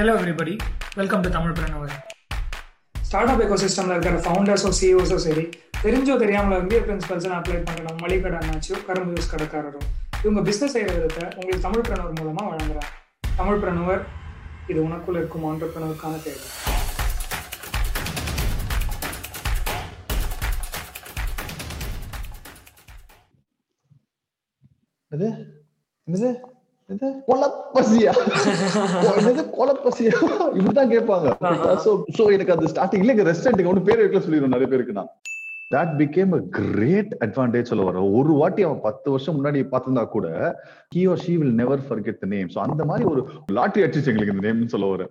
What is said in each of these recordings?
Hello everybody welcome to Tamil Pranavar start up எக்கோசிஸ்டமில் இருக்கிற ஃபவுண்டர்ஸோ சிஇஓஸோ சரி தெரிஞ்சோ தெரியாமல் எம்பிஏ பிரின்சிபல்ஸ் அப்ளை பண்ணுற மளிகை அண்ணாச்சியோ கரும்பு யூஸ் கடைக்காரரும் இவங்க பிஸ்னஸ் செய்கிற விதத்தை உங்களுக்கு தமிழ் பிரணவர் மூலமாக வழங்குறாங்க தமிழ் பிரணவர் இது உனக்குள்ள இருக்கும் ஆண்டர்பிரணருக்கான தேவை. என்னது? என்னது? கொலப்பசியா? என்னது? கொலப்பசியா? இப்படிதான் கேட்பாங்க. சோ எனக்கு அந்த ஸ்டார்டிங்ல இங்க ரெஸ்டாரண்ட்டுக்கு ஒன்று பேர் வைக்கல சொல்லிடுவோம் நிறைய பேருக்கு நான். That became a great advantage சொல்ல வர ஒரு வாட்டி அவன் பத்து வருஷம் முன்னாடி பார்த்திருந்தா கூட he or she will never forget the name so அந்த மாதிரி ஒரு லாட்ரி அடிச்சு எங்களுக்கு இந்த நேம்னு சொல்ல வர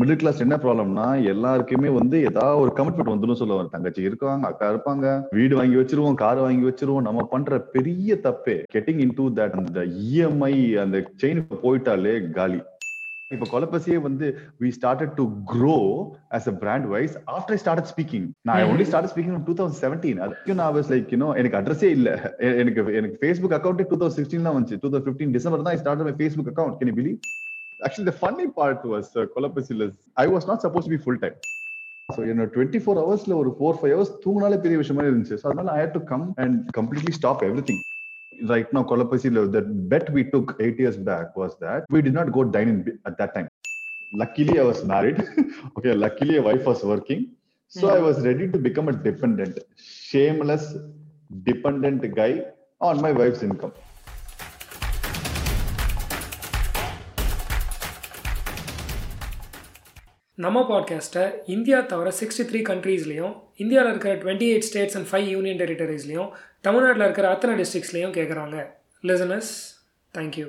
மிடில் கிளாஸ் என்ன ப்ராப்ளம்னா எல்லாருக்குமே வந்து ஏதாவது ஒரு கமிட்மெண்ட் வந்துடும் சொல்ல வர தங்கச்சி இருக்காங்க அக்கா இருப்பாங்க. வீடு வாங்கி வச்சிருவோம் கார் வாங்கி வச்சிருவோம். நம்ம பண்ற பெரிய தப்பே கெட்டிங் இன் டு தட் அந்த இஎம்ஐ அந்த செயின் போயிட்டாலே காலி. இப்ப கொலப்பசியே வந்து we started to grow as a brand wise after I start speaking நான் only start speaking two thousand seventeen அதுக்கும் நான் வாஸ் லைக் யூனோ எனக்கு அட்ரஸே இல்ல. எனக்கு எனக்கு Facebook account two thousand sixteen தான் வந்துச்சு. டூ தௌசண்ட் ஃபிஃப்டீன் டிசம்பர் தான் start my Facebook account can believe actually the funny part was uh, Kolapasilas. I was not supposed to be full time. So என்னோட twenty four ஹவர்ஸ்ல ஒரு four five hours தூங்கினாலே பெரிய விஷயமா இருந்துச்சு so அதனால I had to come and completely stop everything right no கொலப்பசியில் that bet we took eight years back was that we did not go dine in at that time luckily i was married okay luckily a wife was working so i was ready to become a dependent shameless dependent guy on my wife's நம்ம பாட்காஸ்ட்டை India தவிர sixty three கண்ட்ரீஸ்லையும் இந்தியாவில் இருக்கிற twenty eight states and five union டெரிட்டரிஸ்லையும் தமிழ்நாட்டில் இருக்கிற அத்தனை டிஸ்ட்ரிக்ஸ்லையும் கேட்குறாங்க லிசனஸ் தேங்க்யூ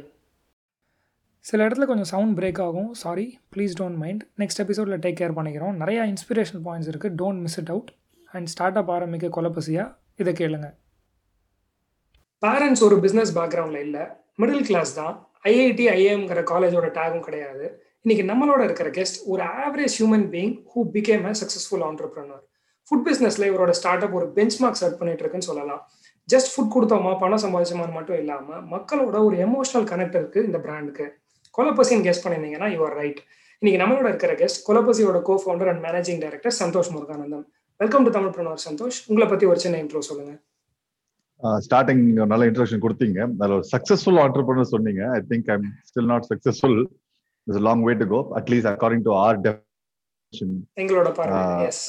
சில இடத்துல கொஞ்சம் சவுண்ட் பிரேக் ஆகும். Sorry please don't mind next எபிசோடில் டேக் கேர் பண்ணிக்கிறோம். நிறையா இன்ஸ்பிரேஷன் பாயிண்ட்ஸ் இருக்குது don't miss it out and start up ஆரம்பிக்க கொலப்பசியாக இதை கேளுங்க. பேரண்ட்ஸ் ஒரு பிஸ்னஸ் பேக்ரவுண்டில் இல்லை. மிடில் கிளாஸ் தான். ஐஐடி ஐஏஎம்ங்கிற காலேஜோட டேகும் கிடையாது. இன்னைக்கு நம்மளோட இருக்கிற கெஸ்ட் ஒரு average human being who became a successful entrepreneur food பிஸ்னஸ்ல இவரோட ஸ்டார்ட் அப் ஒரு பெஞ்ச் மார்க் செட் பண்ணிட்டு இருக்குன்னு சொல்லலாம். ஜஸ்ட் ஃபுட் கொடுத்தோமா பணம் சம்பாதிச்சோமான்னு மட்டும் இல்லாம மக்களோட ஒரு எமோஷனல் கனெக்ட் இருக்கு இந்த பிராண்டுக்கு கொலப்பசின்னு கெஸ்ட் பண்ணியிருந்தீங்கன்னா யுவர் ரைட் இன்னைக்கு நம்மளோட இருக்கிற guest கொலப்பசியோட co founder and managing director Santhosh Muruganandam. Welcome to Tamil Pranavar Santhosh. உங்களை பத்தி ஒரு சின்ன இன்ட்ரோ சொல்லுங்க. ஸ்டார்டிங் நல்ல இன்ட்ரோடக்ஷன் கொடுத்தீங்க. நல்ல ஒரு சக்சஸ்ஃபுல் ஆண்டர்பிரினர் சொன்னீங்க. I think I'm still not successful there's a long way to go at least according to our definition எங்களோட பார்வை yes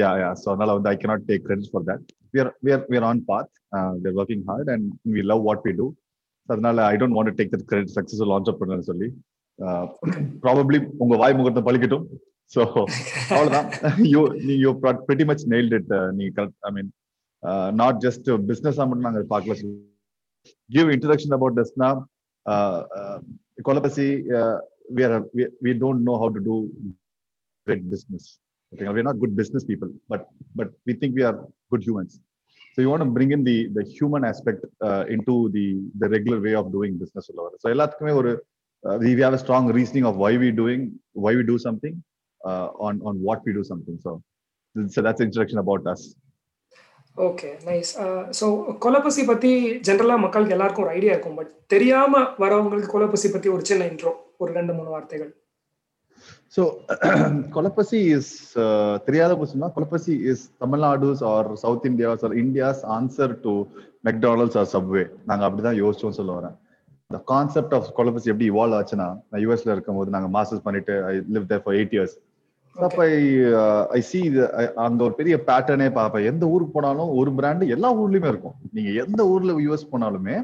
yeah yeah so now i cannot take credit for that we are we are we are on path uh, we're working hard and we love what we do so அதனால i don't want to take that credit successful entrepreneur சொல்லி probably உங்க வாய் முகத்தை பழிக்கட்டும் so அவ்வளவுதான் you you pretty much nailed it நீங்க correct I mean not just பிசினஸா மட்டும் நாங்க பார்க்கல give introduction about தஸ்னா கொலபசி we are we, we don't know how to do great business okay we're not good business people but but we think we are good humans so you want to bring in the the human aspect uh, into the the regular way of doing business so எல்லாத்துக்குமே ஒரு we have a strong reasoning of why we doing why we do something uh, on on what we do something so so that's introduction about us okay nice so Kolapasi பற்றி ஜென்ரலாக மக்களுக்கு எல்லாருக்கும் ஒரு idea இருக்கும் but தெரியாமல் வரவங்களுக்கு கொலப்பசி பற்றி ஒரு சின்ன இன்ட்ரோ ஒரு ரெண்டு மூணு வார்த்தைகள். ஸோ கொலப்பசி இஸ் தெரியாத கொஸ்டின்னா Kolapasi is Tamil Nadu's or south India's or India's answer to McDonald's or Subway நாங்கள் அப்படிதான் யோசிச்சோம் சொல்ல வரேன். இந்த கான்செப்ட் ஆஃப் கொலப்பசி எப்படி இவால்வ் ஆச்சுன்னா நான் யூஎஸ்ல இருக்கும்போது நாங்கள் மாஸ்டர்ஸ் பண்ணிட்டு I live there for eight years அப்ப ஐ சி அங்க ஒரு பெரிய பேட்டர்னே பார்ப்பேன். எந்த ஊருக்கு போனாலும் ஒரு பிராண்டு எல்லா ஊர்லயுமே இருக்கும். நீங்க எந்த ஊர்ல யூஎஸ் போனாலுமே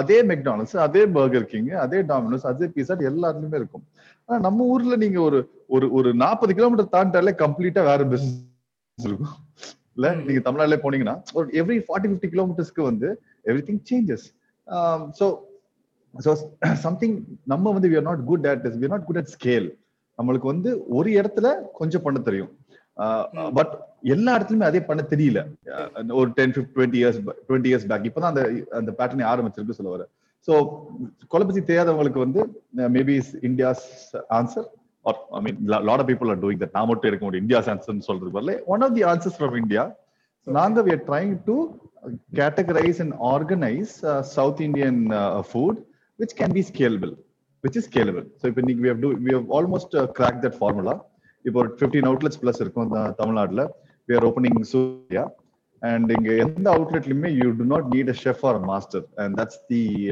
அதே மெக்டானல்ஸ் அதே பர்கர் கிங் அதே டாமினோஸ் அதே பீஸா எல்லாத்துலயுமே இருக்கும். ஆனா நம்ம ஊர்ல நீங்க ஒரு ஒரு ஒரு நாற்பது கிலோமீட்டர் தாண்டாலே கம்ப்ளீட்டா வேற பிசினஸ் இருக்கும். இல்ல நீங்க தமிழ்நாடுல போனீங்கன்னா ஒரு எவ்ரி ஃபார்ட்டி ஃபிஃப்டி கிலோமீட்டர்ஸ்க்கு வந்து everything changes so so something நம்ம வந்து we are not good at we are not good at scale நம்மளுக்கு வந்து ஒரு இடத்துல கொஞ்சம் பண்ண தெரியும். பட் எல்லா இடத்துலயுமே அதே பண்ண தெரியல. ஒரு ten twenty years twenty years back இப்பதான் அந்த அந்த பேட்டர்னை ஆரம்பிச்சிருக்கு சொல்ல வர ஸோ கொலபசி தெரியாதவங்களுக்கு வந்து maybe India's answer or I mean lot of people are doing that நான் மட்டும் இருக்க முடியும். இந்தியாஸ் ஆன்சர் சொல்றது வரல. One of the answers from India நாங்க we are trying to categorize and organize south Indian food which can be scalable which is scalable. So we have do we have almost uh, cracked that formula. இப்போ ஒரு fifteen outlets plus இருக்கும் த- தமிழ்நாட்டுல. We are opening Surya and இங்க எந்த அவுட்லெட்லயுமே you do not need a chef or master and that's the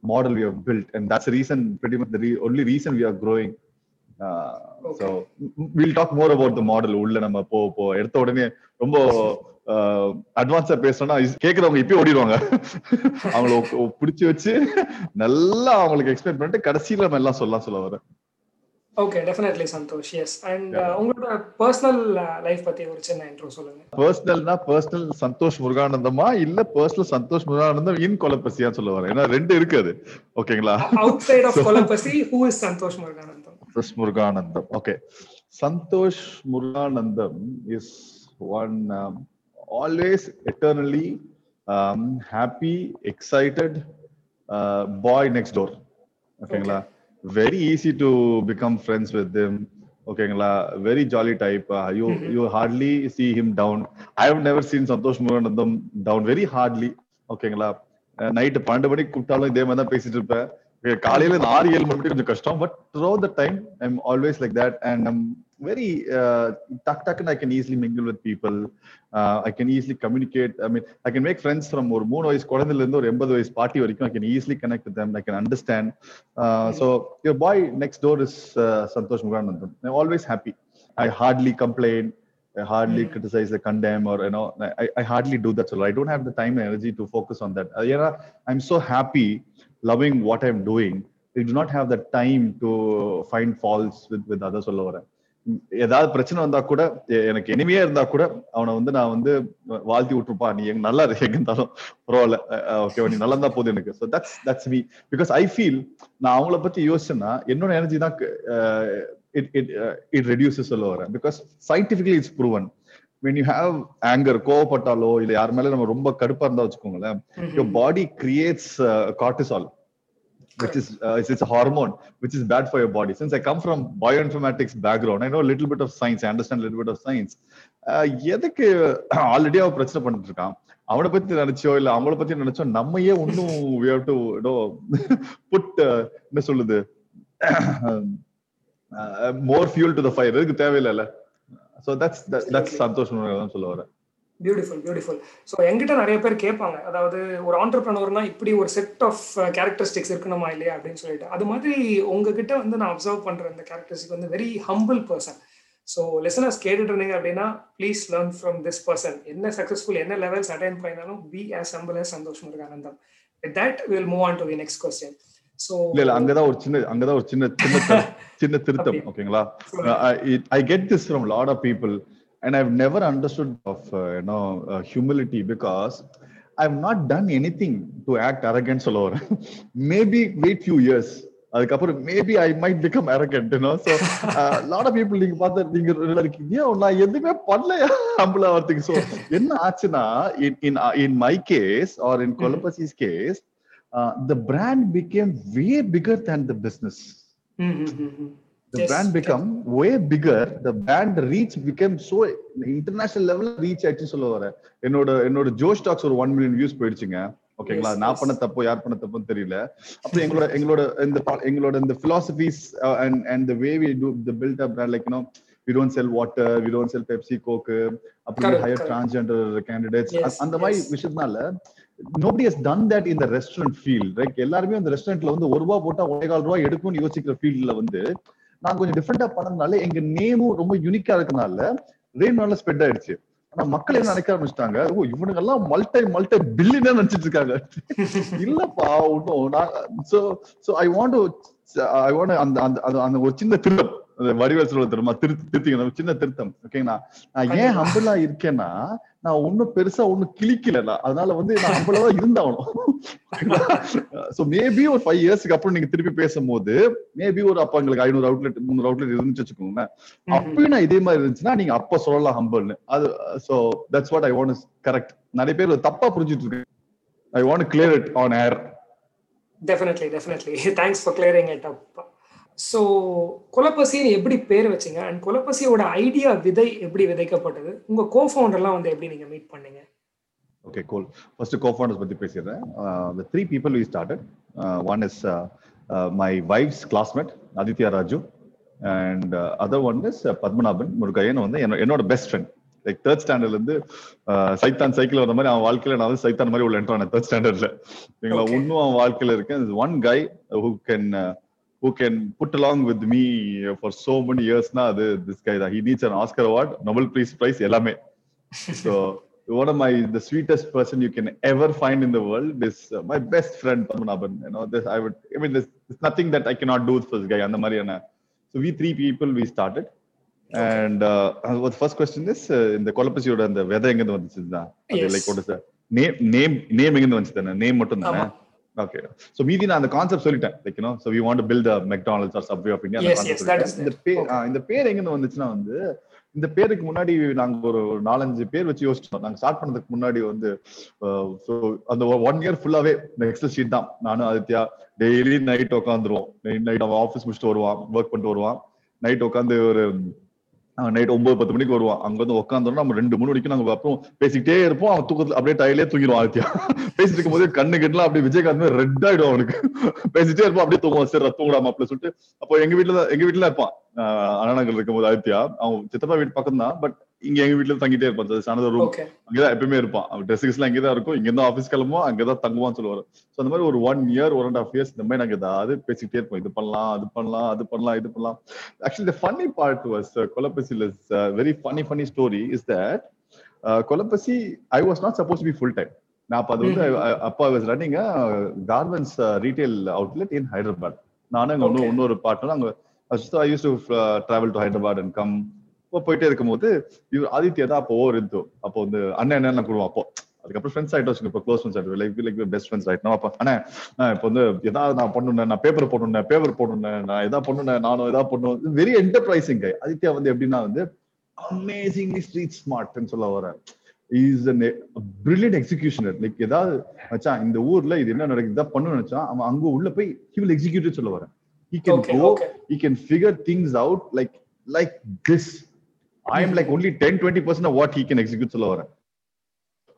model we have built and that's reason pretty much the re- only reason we are growing. Uh, so we'll talk more about the model உள்ள நம்ம போ போ எடுத்த உடனே ரொம்ப அட்வான்ஸா பேசணும்னா is- கேக்குறவங்க இப்பயே ஓடிடுவாங்க. அவங்கள பிடிச்சு வச்சு நல்லா அவங்களுக்கு எக்ஸ்பிளைன் பண்ணிட்டு கடைசியில நம்ம எல்லாம் சொல்லலாம் சொல்ல வரேன். Okay definitely Santhosh yes and. உங்களோட பர்சனல் லைஃப் பத்தி ஒரு சின்ன இன்ட்ரோ சொல்லுங்க. பர்சனல்னா பர்சனல் சந்தோஷ் முருகானந்தமா? இல்ல பர்சனல் சந்தோஷ் முருகானந்தம் இன் கொலப்பசியா சொல்ல வரேன் ஏன்னா ரெண்டு இருக்கு அது. ஓகேங்களா? Outside of Kolapasi who is Santhosh Muruganandam? Santhosh Muruganandam. Okay Santhosh Muruganandam is one always eternally happy excited boy next door ஓகேங்களா? Very easy to become friends with them ஓகேங்களா very jolly type you you hardly see him down I have never seen Santhosh Muruganandam down very hardly ஓகேங்களா night பன்னெண்டு மணிக்கு கூப்பிட்டாலும் இதே மாதிரி தான் பேசிட்டு இருப்பேன். காலையில இந்த ஆறு ஏழு மணி கொஞ்சம் கஷ்டம் but through the time I'm always like that and I'm very டக் டக்குன்னு I can easily mingle with people I can easily communicate I mean I can make friends from ஒரு மூணு வயசு குழந்தைல இருந்து ஒரு எண்பது வயசு பாட்டி வரைக்கும் I can easily connect with them I can understand so your boy next door is Santhosh Muganandam I always happy I hardly complain I hardly criticize or condemn or you know I, I hardly do that so I don't have the time and energy to focus on that. Uh, yeah, I'm so happy loving what I'm doing. I do not have the time to find faults with with others சொல்ல வரேன் ஏதாவது பிரச்சனை வந்தா கூட எனக்கு எனிமையா இருந்தா கூட அவனை வந்து நான் வந்து வாழ்த்தி விட்டுருப்பா. நீ எங்க நல்லா இருக்கு எங்க இருந்தாலும். பரவாயில்ல. ஓகே நீ நல்லா இருந்தா போதும் எனக்கு. So that's that's me because I feel நான் அவங்கள பத்தி யோசிச்சேன்னா என்னோட எனர்ஜி தான் இட் இட் இட் ரெடியூசஸ் சொல்ல வரேன். Because scientifically it's proven when you have anger கோவப்பட்டாலோ இல்ல யார் மேல நம்ம ரொம்ப கடுப்பா இருந்தா வச்சுக்கோங்களேன் your body creates uh, cortisol. Which is uh, it's, it's a hormone which is bad for your body since i come from bioinformatics background i know a little bit of science i understand a little bit of science uh, எதுக்கு already அவன் பிரச்சனை பண்ணிட்டு இருக்கான் அவனை பத்தி நினைச்சோ இல்ல அவங்கள பத்தி நினைச்சோ நம்ம ஏன் இன்னும் we have to you know put uh, என்ன சொல்லுது more fuel to the fire இதுக்கு தேவையில்லைல்ல ஸோ தட்ஸ் தட்ஸ் சந்தோஷம் சொல்ல வரேன் பியூட்டிஃபுல் பியூட்டிஃபுல் ஸோ என்கிட்ட நிறைய பேர் கேட்பாங்க. அதாவது ஒரு ஆண்டர்பிரனர்னா இப்படி ஒரு செட் ஆஃப் கேரக்டரிஸ்டிக்ஸ் இருக்கணுமா இல்லையா அப்படின்னு சொல்லிட்டு. அது மாதிரி உங்ககிட்ட வந்து நான் அப்சர்வ் பண்ற இந்த கேரக்டரிஸ்டிக் வந்து very humble person so listeners கேட்டுட்டு இருந்தீங்க அப்படின்னா please learn from this person என்ன சக்ஸஸ்ஃபுல் என்ன லெவல்ஸ் அட்டைன் பண்ணினாலும் be as humble as Santhosh Muruganandam with that will move on to the next question இல்ல இல்ல அங்கதான் ஒரு சின்ன அங்கதான் ஒரு சின்ன சின்ன சின்ன திருத்தம். ஓகேங்களா I get this from lot of people and I've never understood of you know humility because I have not done anything to act arrogant சொல்ல வரேன் மேபி வெயிட் ஃபியூ இயர்ஸ் அதுக்கப்புறம் maybe I might become arrogant you know so lot of people நீங்க பார்த்து நீங்க இருக்கீங்க. நான் எதுவுமே பண்ணலையா ஹம்பிள் ஆகிறதுக்கு ஸோ என்ன ஆச்சுன்னா in in in my case or in Kolapasi's case uh, the brand became way bigger than the business. The Yes, brand become way bigger. The brand reach became so international level reach ஆயிடுச்சு சொல்ல வரேன் என்னோட என்னோட Joe Talks ஒரு one million views போயிடுச்சுங்க. ஓகேங்களா? நான். பண்ண தப்போ யார் பண்ண தப்புன்னு தெரியல. அப்புறம் எங்களோட எங்களோட இந்த எங்களோட இந்த philosophies and and the way we do the build up brand like you know we don't sell water we don't sell pepsi coke அப்புறம் ஹையர் candidates. Yes, அந்த மாதிரி. விஷயத்தினால nobody has done that in the restaurant field. Right எல்லாருமே அந்த ரெஸ்டாரண்ட்ல வந்து ஒரு ரூபா போட்டா ஒரே கால் ரூபா எடுக்கும்னு யோசிக்கிற ஃபீல்ட்ல வந்து நான் கொஞ்சம் டிஃப்ரெண்டா பண்ணதுனால எங்க நேமும் ரொம்ப யூனிக்கா இருக்கனால ரேம் நல்லா ஸ்ப்ரெட் ஆயிடுச்சு. ஆனா மக்கள் என்ன நினைக்க ஆரம்பிச்சிட்டாங்க ஓ இவனுங்க எல்லாம் மல்டி மல்டி பில்லியனா நினைச்சிட்டு இருக்காங்க. இல்லப்பா ஒன்றும் நான் so so I want I want அந்த அந்த அந்த- ஒரு சின்ன அந்த வடிவேல் சொல்ல தெரியுமா? திருத்தி திருத்திங்க ஒரு சின்ன திருத்தம். ஓகேங்களா நான் ஏன் ஹம்பிளா இருக்கேன்னா நான் ஒண்ணும் பெருசா ஒண்ணும் கிளிக்கல. அதனால வந்து நான் ஹம்பிளா தான் இருந்தாகணும். சோ மேபி ஒரு ஃபைவ் இயர்ஸ்க்கு அப்புறம் நீங்க திருப்பி பேசும்போது மேபி ஒரு அப்ப எங்களுக்கு ஐநூறு அவுட்லெட் முந்நூறு அவுட்லெட் இருந்துச்சு வச்சுக்கோங்களேன். அப்பயும் நான் இதே மாதிரி இருந்துச்சுன்னா நீங்க அப்ப சொல்லலாம் ஹம்பிள்னு அது so that's what I want correct நிறைய பேர் தப்பா புரிஞ்சுட்டு இருக்கு I want clear it on air definitely definitely thanks for clearing it up so குலப்பசின்னு எப்படி பேர் வச்சீங்க? அண்ட் குலப்பசியோட ஐடியா விதை எப்படி விதைக்கப்பட்டது? உங்க கோ ஃபவுண்டர்லாம் வந்து எப்படி நீங்க மீட் பண்ணீங்க? ஓகே கோல் ஃபர்ஸ்ட் கோஃபவுண்டர்ஸ் பத்தி பேசிடுறேன். The three people uh, one is uh, my wife's classmate Aditya Raju and other one is Padmanabhan Murugaiyan வந்து என்னோ- என்னோட பெஸ்ட் ஃப்ரெண்ட் லைக் தேர்ட் ஸ்டாண்டர்ட்ல இருந்து அஹ், சைத்தான் சைக்கிள் வந்த மாதிரி அவன் வாழ்க்கையில நான் வந்து சைத்தான் மாதிரி உள்ள என்ட்ரான தேர்ட் ஸ்டாண்டர்ட்ல நீங்களா Okay. இன்னும் அவன் வாழ்க்கையில இருக்கேன் one guy who can who can put along with me for so many இயர்ஸ்னா அது திஸ் கை தான் he needs an Oscar award Nobel prize prize எல்லாமே so one of my the sweetest person you can ever find in the world is uh, my best friend Padmanabhan. You know, this I would. I mean, there's, there's nothing that I cannot do with this guy. And the Mariana. So we three people we started. And uh, what the first question is uh, in the Kolapasiyoda and the weather எங்க இருந்து வந்துச்சுதா Yes. Like what is the name name name எங்க இருந்து வந்துச்சு தானே name மட்டும் தானே. Okay so மீதி நான் அந்த கான்செப்ட் சொல்லிட்டேன். Like you know so we want to build a McDonald's or Subway of India இந்த. பேர் இந்த பேர் எங்க இருந்து வந்துச்சுன்னா வந்து இந்த பேருக்கு முன்னாடி நாங்க ஒரு நாலஞ்சு பேர் வச்சு யோசிச்சோம். நாங்க ஸ்டார்ட் பண்ணதுக்கு முன்னாடி வந்து ஸோ அந்த ஒன் இயர் ஃபுல்லாவே நெக்ஸ்ட் ஷீட் தான். நானும் ஆதித்யா டெய்லி நைட் உட்காந்துருவோம் நைட் அவன் ஆஃபீஸ் முடிச்சுட்டு வருவான் ஒர்க் பண்ணிட்டு வருவான். நைட் உட்காந்து ஒரு நைட் ஒன்பது பத்து மணிக்கு வருவான். அங்க வந்து உட்காந்தோம்னா நம்ம ரெண்டு மூணு வரைக்கும் நாங்க அப்புறம் பேசிக்கிட்டே இருப்போம். அவன் தூக்கத்துல அப்படியே டயர்லயே தூங்கிடுவான் ஆதித்யா. பேசிட்டு இருக்கும் போது கண்ணு கெட்டலாம் அப்படியே விஜயகாந்த் ரெட் ஆயிடும் அவனுக்கு. பேசிட்டே இருப்பான் அப்படியே தூங்குவான். சரி தூங்கலாம் அப்படின்னு சொல்லிட்டு. அப்போ எங்க வீட்டுல தான் எங்க வீட்டுல இருப்பான். அண்ணாநகர் இருக்கும்போது ஆதித்யா. அவன் சித்தப்பா வீட்டு பக்கம் தான் பட் இங்க எங்க வீட்டுல தங்கிட்டே இருப்பான். சானத ரூம் அங்கதான் எப்பயுமே இருப்பான். அவன் ட்ரெஸ்ஸஸ் எல்லாம் இங்கதான் இருக்கும். இங்க இருந்து ஆஃபீஸ் கிளம்புவோம் அங்கதான் தங்குவான்னு சொல்லுவாரு. சோ அந்த மாதிரி ஒரு one year one and half years இந்த மாதிரி நாங்க ஏதாவது பேசிக்கிட்டே இருப்போம். இது பண்ணலாம் அது பண்ணலாம் அது பண்ணலாம் இது பண்ணலாம். Actually the funny part was கொலப்பசில் is very funny funny story is that Kolapasi I was not suppose be full time நான் அப்ப அது வந்து அப்போ was running garments retail outlet in Hyderabad நானும் அங்க. இன்னொரு பார்ட்னர் அங்க use to travel to Hyderabad and come போயிட்டே இருக்கும்போது இவர் ஆதித்யா தான் அப்போ ஓவர் இருந்து அப்போ வந்து அண்ணன் என்ன கூடுவோம் அப்போ? அதுக்கப்புறம் ஃப்ரெண்ட்ஸ் ஆயிட்டோம் வச்சுக்கோங்க, இப்போ க்ளோஸ் ஃப்ரெண்ட்ஸ் ஆயிட்டோம் லைக் லைக் பெஸ்ட் ஃப்ரெண்ட்ஸ் ஆயிட்டோம் அப்போ அண்ணா இப்போ வந்து ஏதாவது நான் பண்ணுனேன் நான் பேப்பர் போட்டுனேன் பேப்பர் போட்டுனேன் நான் எதாவது பண்ணுனேன் நானும் எதாவது பண்ணுவேன். வெரி என்டர்பிரைசிங் கை ஆதித்யா வந்து எப்படின்னா வந்து அமேசிங்லி ஸ்ட்ரீட் ஸ்மார்ட்னு சொல்ல வரேன் இஸ் பிரில்லியன்ட் எக்ஸிகியூஷனர் லைக் ஏதாவது மச்சான் இந்த ஊர்ல இது என்ன நடக்குது பண்ணணும்னு நினைச்சா அவன் அங்க உள்ள போய் ஹி வில் எக்ஸிக்யூட் சொல்ல வரேன் he can Okay, go okay. he can figure things out like like only 10 20 percent of what he can execute சொல்ல வரேன்.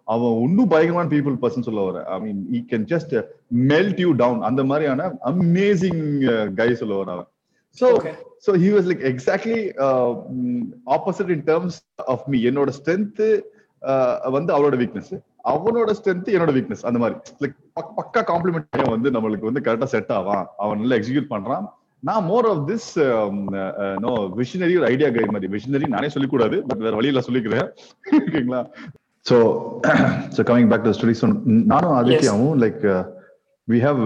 அவன் இன்னும் பயங்கரமான பீப்புள் பர்சன் சொல்ல வரேன். I mean he can just melt you down அந்த மாதிரியான அமேசிங் கை சொல்ல வரேன் அவன். So. So he was like exactly opposite in terms of me என்னோட ஸ்ட்ரென்த் வந்து அவளோட வீக்னஸ் அவனோட ஸ்ட்ரென்த் என்னோட வீக்னஸ் அந்த மாதிரி. லைக் பக்கா காம்ப்ளிமெண்ட் வந்து நம்மளுக்கு வந்து கரெக்டா செட் ஆவான். அவன் நல்லா எக்ஸிக்யூட் பண்றான். நான் more of this no visionary ஒரு ஐடியா கை மாதிரி விஷனரி நானே சொல்லிக்கூடாது பட் வேற வழியில சொல்லிக்கிறேன் ஓகேங்களா so so coming back to study so நானும் ஆதித்யாவும் like we have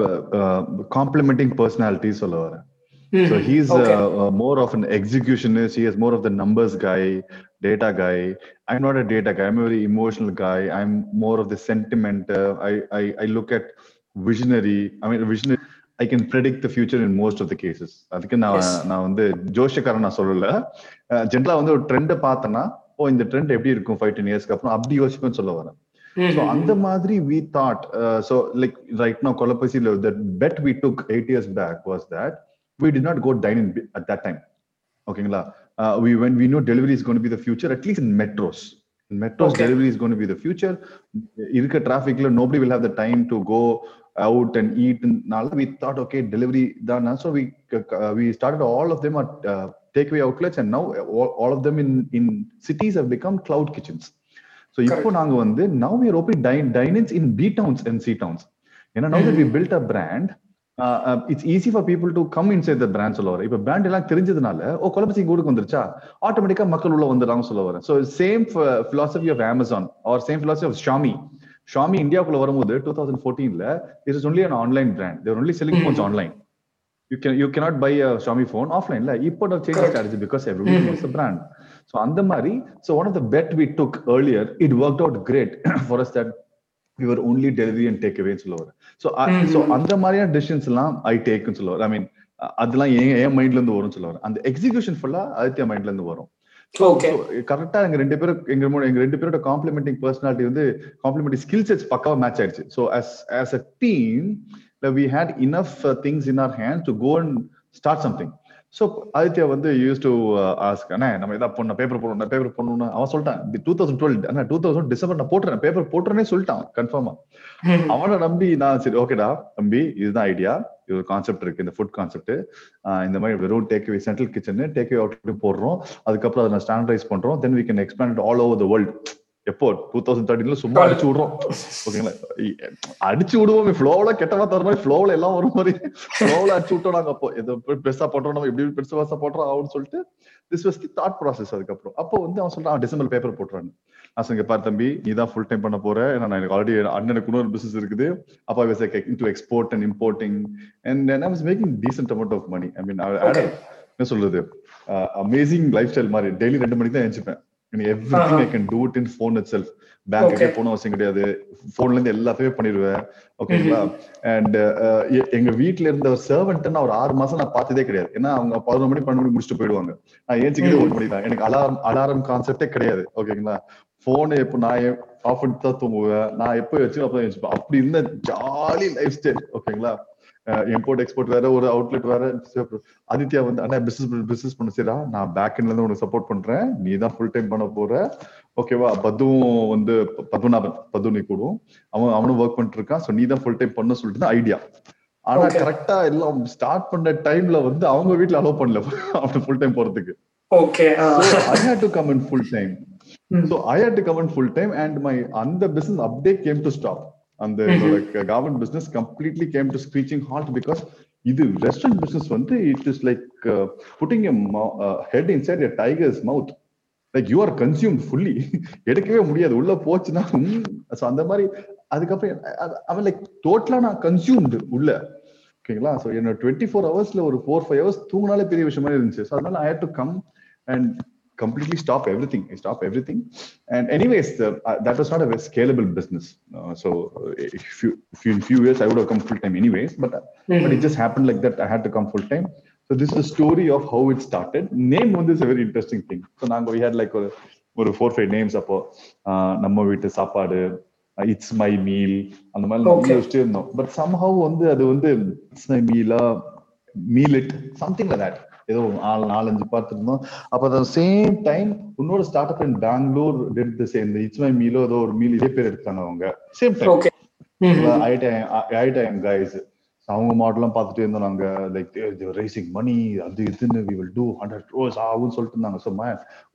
complementing personality சொல்ல வரேன் So he's Okay. uh, uh, more of an executionist. He is more of the numbers guy, data guy. I'm not a data guy. I'm a very emotional guy. I'm more of the sentiment. Uh, I, I I look at visionary. I mean, visionary. I can predict the future in most of the cases. அதுக்கு நான் Yes. நான் வந்து ஜோஷக்காரன் நான் சொல்லல ஜென்ரலா வந்து ஒரு ட்ரெண்டை பார்த்தேன்னா ஓ இந்த ட்ரெண்ட் எப்படி இருக்கும் ஃபைவ் டென் இயர்ஸ்க்கு அப்புறம் அப்படி யோசிப்பேன்னு சொல்ல வரேன் So அந்த மாதிரி we thought uh, so like right now Kolapasi the bet we took eight years back was that we did not go dine in at that time ஓகேங்களா uh, we when we know delivery is going to be the future at least in metros in metros Okay. delivery is going to be the future இருக்க trafficல nobody will have the time to go out and eat நால we thought okay delivery தானா so we uh, we started all of them at uh, takeaway outlets and now all, all of them in in cities have become cloud kitchens so இப்போ நாங்க வந்து now we are opening dine dine-ins in B towns and C towns ஏன்னா we built a brand uh, uh, it's easy for people to come inside the brand சொல்ல வரேன் இப்போ brand எல்லாம் தெரிஞ்சதுனால ஓ கொலபசி ஊருக்கு வந்துருச்சா ஆட்டோமேட்டிக்கா மக்கள் உள்ள வந்துடுறாங்க சொல்ல வரேன் so same philosophy of Amazon or same philosophy of Xiaomi Xiaomi இந்தியாவுக்குள்ள வரும்போது two thousand ஃபோர்டீன்ல it is only an online brand there only selling phones online you can you cannot buy a Xiaomi phone ஆஃப்லைன்ல இப்போ change Correct. Strategy because every was a brand so அந்த மாதிரி so one of the bet we took earlier it work out great for us that your only delivery and take அவேன்னு சொல்ல so so அந்த மாதிரியான decisions எல்லாம் ஐ டேக்னு சொல்ல வரேன் I மீன் அதெல்லாம் என் என் மைண்ட்ல இருந்து வரும்னு சொல்ல வரேன் அந்த எக்ஸிகியூஷன் ஃபுல்லா ஆதித்யா மைண்ட்ல இருந்து வரும். கரெக்டா எங்க ரெண்டு பேரும் எங்க எங்க ரெண்டு பேரோட காம்ப்ளிமெண்டிங் பர்சனாலிட்டி வந்து காம்ப்ளிமெண்டிங் ஸ்கில் செட்ஸ் பக்காவா மேட்ச் ஆயிடுச்சு. So as as a team we had enough uh, things in our hands to go and start something. So Aditya வந்து யூஸ் டு ஆஸ்க் அண்ணா நம்ம எதாவது பண்ண பேப்பர் போடணும் பேப்பர் பண்ணணும் அவன் சொல்லிட்டான் டூ தௌசண்ட் டுவெல் அண்ணா டூ தௌசண்ட் டிசம்பர் நான் போட்டுறேன் பேப்பர் போட்டுறேனே சொல்லிட்டான் கன்ஃபார்மா அவனை நம்பி நான் சரி ஓகேடா தம்பி இதுதான் ஐடியா இது கான்செப்ட் இருக்கு இந்த ஃபுட் கான்செப்ட் இந்த மாதிரி வெறும் take away central kitchen take away out போடுறோம் அதுக்கப்புறம் அதை ஸ்டாண்டர்டைஸ் பண்றோம் then we can expand all over the world எப்போ டூ தௌசண்ட் தேர்ட்டின்ல சும்மா அடிச்சு விடுறோம். ஓகேங்களா? அடிச்சு விடுவோம் ஃப்ளோல கெட்டவா தர மாதிரி ஃப்ளோல எல்லாம் ஒரு மாதிரி. ஃப்ளோல அடிச்சு விட்டோம் நாங்க அப்போ. எதோ பெருசா போட்டோம் நம்ம எப்படி பெருசா பெருசா போட்டோம் அப்படின்னு சொல்லிட்டு this was the thought process அதுக்கப்புறம். அப்போ வந்து அவன் சொல்றான் டிசம்பர் பேப்பர் போட்டுறான்னு நான் சொங்க பாரு தம்பி நீ தான் ஃபுல் டைம் பண்ண போற. நான் எனக்கு ஆல்ரெடி அண்ணனுக்கு இன்னொரு பிசினஸ் இருக்குது. அப்பா was like to export and importing and I was making decent amount of money I mean என்ன சொல்றது? அமேசிங் லைஃப் ஸ்டைல் மாதிரி. டெய்லி ரெண்டு மணிக்கு தான் எழுச்சிப்பேன் everything I can do it in phone itself பேங்க்கு போன அவசியம் கிடையாது. போன்ல இருந்து எல்லாத்தையுமே பண்ணிடுவேன். ஓகேங்களா அண்ட் எங்க வீட்டுல இருந்த ஒரு சர்வெண்ட் நான் ஒரு ஆறு மாசம் நான் பார்த்ததே கிடையாது. ஏன்னா அவங்க பதினொரு மணி பன்னெண்டு மணி முடிச்சுட்டு போயிடுவாங்க. நான் ஏஞ்சிக்கிறது ஒரு மணி தான். எனக்கு அலாரம் அலாரம் கான்செப்டே கிடையாது. ஓகேங்களா போன் எப்போ நான் ஆஃப் பண்ணிட்டு தான் தூங்குவேன். நான் எப்போ வச்சு அப்போ அப்படி இருந்த ஜாலி லைஃப் ஸ்டைல் ஓகேங்களா இம்போர்ட் எக்ஸ்போர்ட் வேற ஒரு அவுட்லெட் வேற. ஆதித்யா வந்து அண்ணா பிசினஸ் பிசினஸ் பண்ண சரிடா. நான் பேக் எண்ட்ல இருந்து உனக்கு சப்போர்ட் பண்றேன். நீ தான் ஃபுல் டைம் பண்ண போற. ஓகேவா பத்துவும் வந்து பத்மநாபன் பத்து நீ கூடும். அவன் அவனும் ஒர்க் பண்ணிட்டு இருக்கான். ஸோ நீ தான் ஃபுல் டைம் பண்ண சொல்லிட்டு தான் ஐடியா ஆனா கரெக்டா எல்லாம் ஸ்டார்ட் பண்ண டைம்ல வந்து அவங்க வீட்டுல அலோவ் பண்ணல. அவன் ஃபுல் டைம் போறதுக்கு. Okay I had to come in full time so I had to come in full time and my அந்த பிசினஸ் அப்படியே கேம் டு ஸ்டாப் அந்த government business completely came to screeching halt because இது restaurant business வந்து it is like putting head inside a tiger's mouth like you are consume fully எடுக்கவே முடியாது. உள்ள போச்சுன்னா அந்த மாதிரி அதுக்கப்புறம் அவன் லைக் டோட்டலா நான் கன்சியூம்டு உள்ள. ஓகேங்களா ஸோ என்னோட டுவெண்ட்டி ஃபோர் ஹவர்ஸ்ல ஒரு ஃபோர் ஃபைவ் ஹவர்ஸ் தூங்கினாலே பெரிய விஷயமா இருந்துச்சு. ஸோ அதனால I had to come and completely stop everything. I stop everything. And anyways, the, uh, that was not a very scalable business. Uh, so if you, if you, in few years, I would have come full time anyways, but, mm-hmm. but it just happened like that. I had to come full time. So this is the story of how it started. Name one is a very interesting thing. So now we had like a, ஒரு four five names அப்போ நம்ம வீட்டு சாப்பாடு it's my meal அந்த மாதிரி நம்ம யோசிச்சுட்டு இருந்தோம் பட் சம்ஹவ் வந்து அது வந்து it's my மீலா meal it something like that ஏதோ நாலு நாலஞ்சு பார்த்துருந்தோம். அப்போ அந்த சேம் டைம் இன்னொரு ஸ்டார்ட் அப் இன் பெங்களூர் எடுத்து சேர்ந்து இட்ஸ் மை மீலோ ஏதோ ஒரு மீல் இதே பேர் எடுத்தாங்க அவங்க. சேம் டைம் ஐடைம் கைஸ் அவங்க மாடலாம் பார்த்துட்டு இருந்தோம் நாங்க. லைக் ரைசிங் மணி அது இதுன்னு we will two hundred crores ஆகும்னு சொல்லிட்டு இருந்தாங்க. ஸோ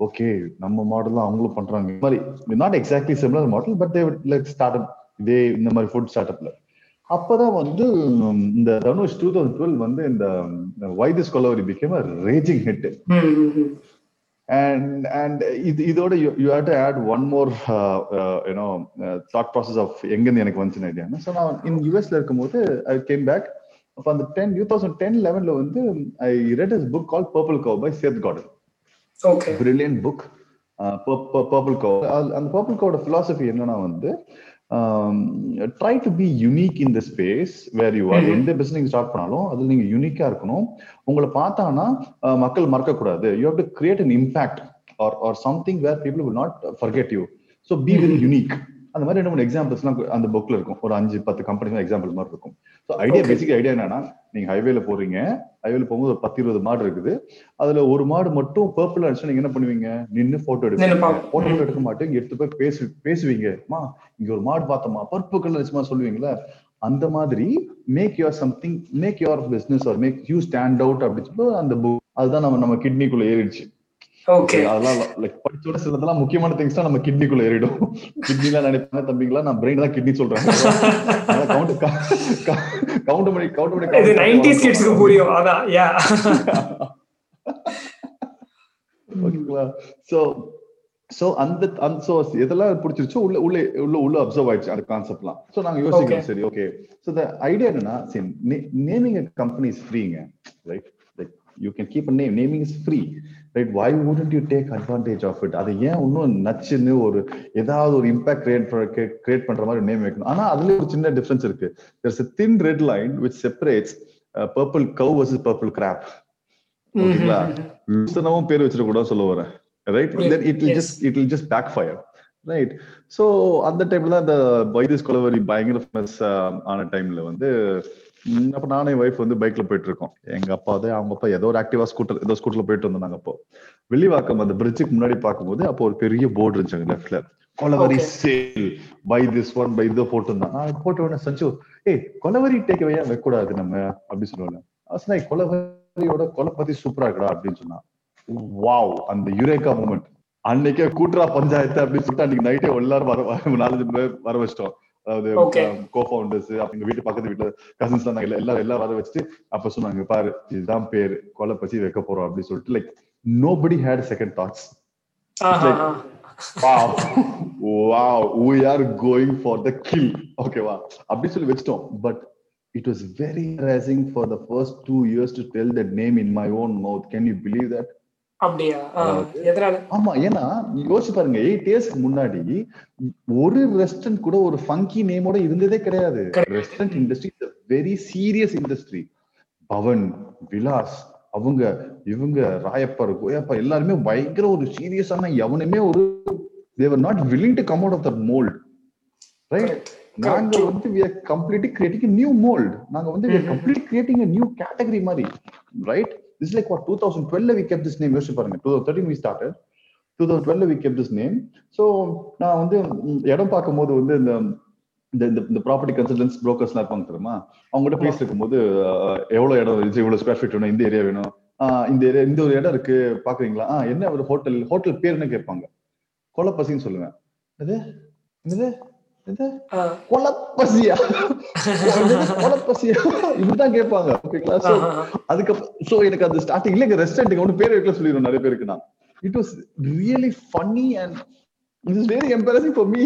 ஓகே நம்ம மாடலாம் அவங்களும் பண்றாங்க. இந்த மாதிரி not exactly similar model but they like start up இதே இந்த மாதிரி ஃபுட் ஸ்டார்ட் அப்ல அப்பதான் வந்து இந்த தனுஷ் டூ தௌசண்ட் டுவெல் வந்து இந்த why this Kolaveri became raging hit and and இது இதோட you have to add one more you know thought process of எங்கேருந்து எனக்கு வந்துச்சு ஐடியா ஸோ நான் இன் யூஎஸ்ல இருக்கும்போது ஐ கேம் பேக் அப்போ அந்த டென் டூ தௌசண்ட் டென் லெவன்ல வந்து I read is book call purple cow by Seth Godin brilliant book purple cow அந்த பர்பிள் கவோட பிலாசபி என்னன்னா வந்து try to be unique in the space where you are எந்த business start பண்ணாலும் அது நீங்க யூனிக்கா இருக்கணும். உங்களை பார்த்தானா மக்கள் மறக்க கூடாது you have to create an impact or or something where people will not forget you so be very unique அந்த மாதிரி ரெண்டு மூணு எக்ஸாம்பிள்ஸ்லாம் அந்த புக்ல இருக்கும். ஒரு அஞ்சு பத்து கம்பெனி எக்ஸாம்பிள் மாதிரி இருக்கும். ஸோ ஐடியா பேசிக் ஐடியா என்னன்னா நீங்க ஹைவேல போறீங்க. ஹைவேல போகும்போது ஒரு பத்து இருபது மாடு இருக்குது. அதுல ஒரு மாடு மட்டும் பர்பிள் அடிச்சா நீங்க என்ன பண்ணுவீங்க? நின்று போட்டோ எடுப்பீங்க. போட்டோ எடுக்க மாட்டேங்க எடுத்து போய் பேசு பேசுவீங்க. மா இங்க ஒரு மாடு பார்த்தோமா? பர்பிள் கலர் அடிச்சுமா சொல்லுவீங்களா? அந்த மாதிரி make your something make your business or make you stand out அப்படின்னு சொல்லி அந்த புக் அதுதான் நம்ம நம்ம கிட்னிக்குள்ள ஏறிடுச்சு. அதெல்லாம் லைக் படிச்சோட சிலதெல்லாம் முக்கியமான திங்ஸ் தான் நம்ம கிட்னிக்குள்ள ஏறிடும். நினைப்பாங்க தம்பிங்களா? நான் பிரெயின் தான் கிட்னி சொல்றேன். கவுண்ட் கவுண்ட் பண்ணி கவுண்ட் பண்ணி இது 90s கிட்ஸ்க்கு புரியும். அதான் யா ஓகேங்களா? சோ சோ அந்த அந்த சோ எதெல்லாம் பிடிச்சிருச்சோ உள்ள உள்ள உள்ள உள்ள அப்சர்வ் ஆயிடுச்சு அந்த கான்செப்ட்லாம் சோ நாங்க யோசிக்கிறோம் சரி ஓகே சோ த ஐடியா என்னன்னா சரி naming company is ஃப்ரீங்க right like you can keep a name naming is free right why wouldn't you take advantage of it அது ஏன் இன்னும் நச்சுன்னு ஒரு ஏதாவது ஒரு இம்பாக்ட் கிரியேட் கிரியேட் பண்ற மாதிரி நேம் வைக்கணும். ஆனா அதுல ஒரு சின்ன டிஃபரன்ஸ் இருக்கு. A thin red line which separates uh, purple cow versus purple crab. ஓகேங்களா? லூசனமும் பேர் வச்சிடக்கூடாது சொல்ல வரேன். Right then it will just it will just backfire right so அந்த டைம்ல தான் இந்த வைத்திஸ் கொலவரி பயங்கர ஃபேமஸ் ஆன டைம்ல வந்து அப்ப நானும் ஒய்ஃப் வந்து பைக்ல போயிட்டு இருக்கோம். எங்க அப்பா வந்து அவங்க அப்பா ஏதோ ஒரு ஆக்டிவா ஸ்கூட்டர் ஏதோ ஸ்கூட்டர்ல போயிட்டு வந்தாங்க அப்போ. வெளிவாக்கம் அந்த பிரிட்ஜுக்கு முன்னாடி பார்க்கும்போது அப்போ ஒரு பெரிய போர்டு இருந்துச்சு லெஃப்ட்ல Kolaveri. Sale by this one by இதோ போட்டுருந்தான் நான் போட்ட உடனே சஞ்சு ஏய் கொலவரி டேக் வையா வைக்கூடாது நம்ம? அப்படின்னு சொல்லுவாங்க சொன்னா கொலவரியோட கொலை பத்தி சூப்பரா இருக்குடா அப்படின்னு சொன்னான் வாவ் அந்த யுரேகா மூமெண்ட் அன்னைக்கே கூட்டுறா பஞ்சாயத்து அப்படின்னு சொல்லிட்டு அன்னைக்கு நைட்டே எல்லாரும் வர வர- நாலஞ்சு பேர் வர வச்சிட்டோம். அதாவது Okay. கோ ஃபவுண்டர்ஸ் எங்க வீட்டு பக்கத்து வீட்டுல கசின்ஸ் நாங்க எல்லாரும் எல்லாரும் வர வச்சுட்டு அப்ப சொன்னாங்க பாரு இதுதான் பேரு. கொலை பசி வைக்க போறோம் அப்படின்னு சொல்லிட்டு like nobody had second thoughts going for the kill. ஓகேவா அப்படி சொல்லி வச்சிட்டோம். But was very embarrassing for the first two years to tell that name in my own mouth. Can you believe that? அப்படியா? ஆமா ஏன்னா யோசிச்சு பாருங்க எயிட் இயர்ஸ்க்கு முன்னாடி ஒரு ரெஸ்டாரண்ட் கூட ஒரு ஃபங்கி நேமோட இருந்ததே கிடையாது. Restaurant industry very serious industry Bhavan Vilas அவங்க இவங்க ராயப்பர் கோயப்பா எல்லாருமே பயங்கர ஒரு சீரியஸான எவனுமே ஒரு they were not willing to come out of that mould right. நாங்க. வந்து we are completely creating a new mold. நாங்க வந்து creating a new category மாதிரி. Right? This is like what 2012 ல we kept this name யோசிச்சு பாருங்க. 2013 we started. 2012 ல we kept this name. So நான் வந்து இடம் பார்க்கும்போது வந்து இந்த இந்த இந்த- ப்ராப்பர்ட்டி கன்சல்டன்ஸ் புரோக்கர்ஸ்லாம் இருப்பாங்க தெரியுமா? அவங்க கிட்ட பேசிட்டு இருக்கும்போது அஹ், எவ்வளவு இடம் இருந்துச்சு இவ்வளவு ஸ்கொயர் ஃபீட் வேணும் இந்த ஏரியா வேணும். இந்த ஏரியா இந்த ஒரு இடம் இருக்கு பாக்குறீங்களா ஆஹ், என்ன ஒரு ஹோட்டல் ஹோட்டல் பேர் என்ன கேட்பாங்க? கொலப்பசின்னு சொல்லுவேன். இது ஆ, கொலப்பசியா கொலப்பசியா இப்படிதான் கேட்பாங்க. ஓகேங்களா சோ. அதுக்கப்புறம் சோ எனக்கு அந்த ஸ்டார்டிங்ல எங்க ரெஸ்டாரண்ட்டுக்கு ஒன்று பேர் வைக்கல சொல்லிடுவோம் நிறைய பேருக்கு நான். It was really funny and it is very embarrassing for me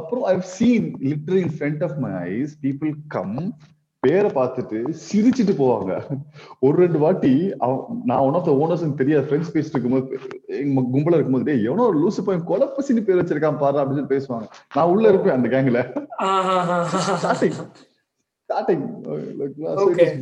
அப்புறம் I seen literally in front of my eyes people come பேரை பார்த்துட்டு சிரிச்சிட்டு போவாங்க. ஒரு ரெண்டு வாட்டி அவன் நான் ஒன் ஆஃப் த ஓனர்ஸ் தெரியாத ஃப்ரெண்ட்ஸ் பேசிட்டு இருக்கும்போது எங்க கும்பல இருக்கும்போது டேய் எவனோ ஒரு லூசு பையன் கொலப்பசின்னு பேர் வச்சிருக்கான் பாரு அப்படின்னு பேசுவாங்க. நான் உள்ள இருப்பேன் அந்த கேங்ல. ஸ்டார்டிங்.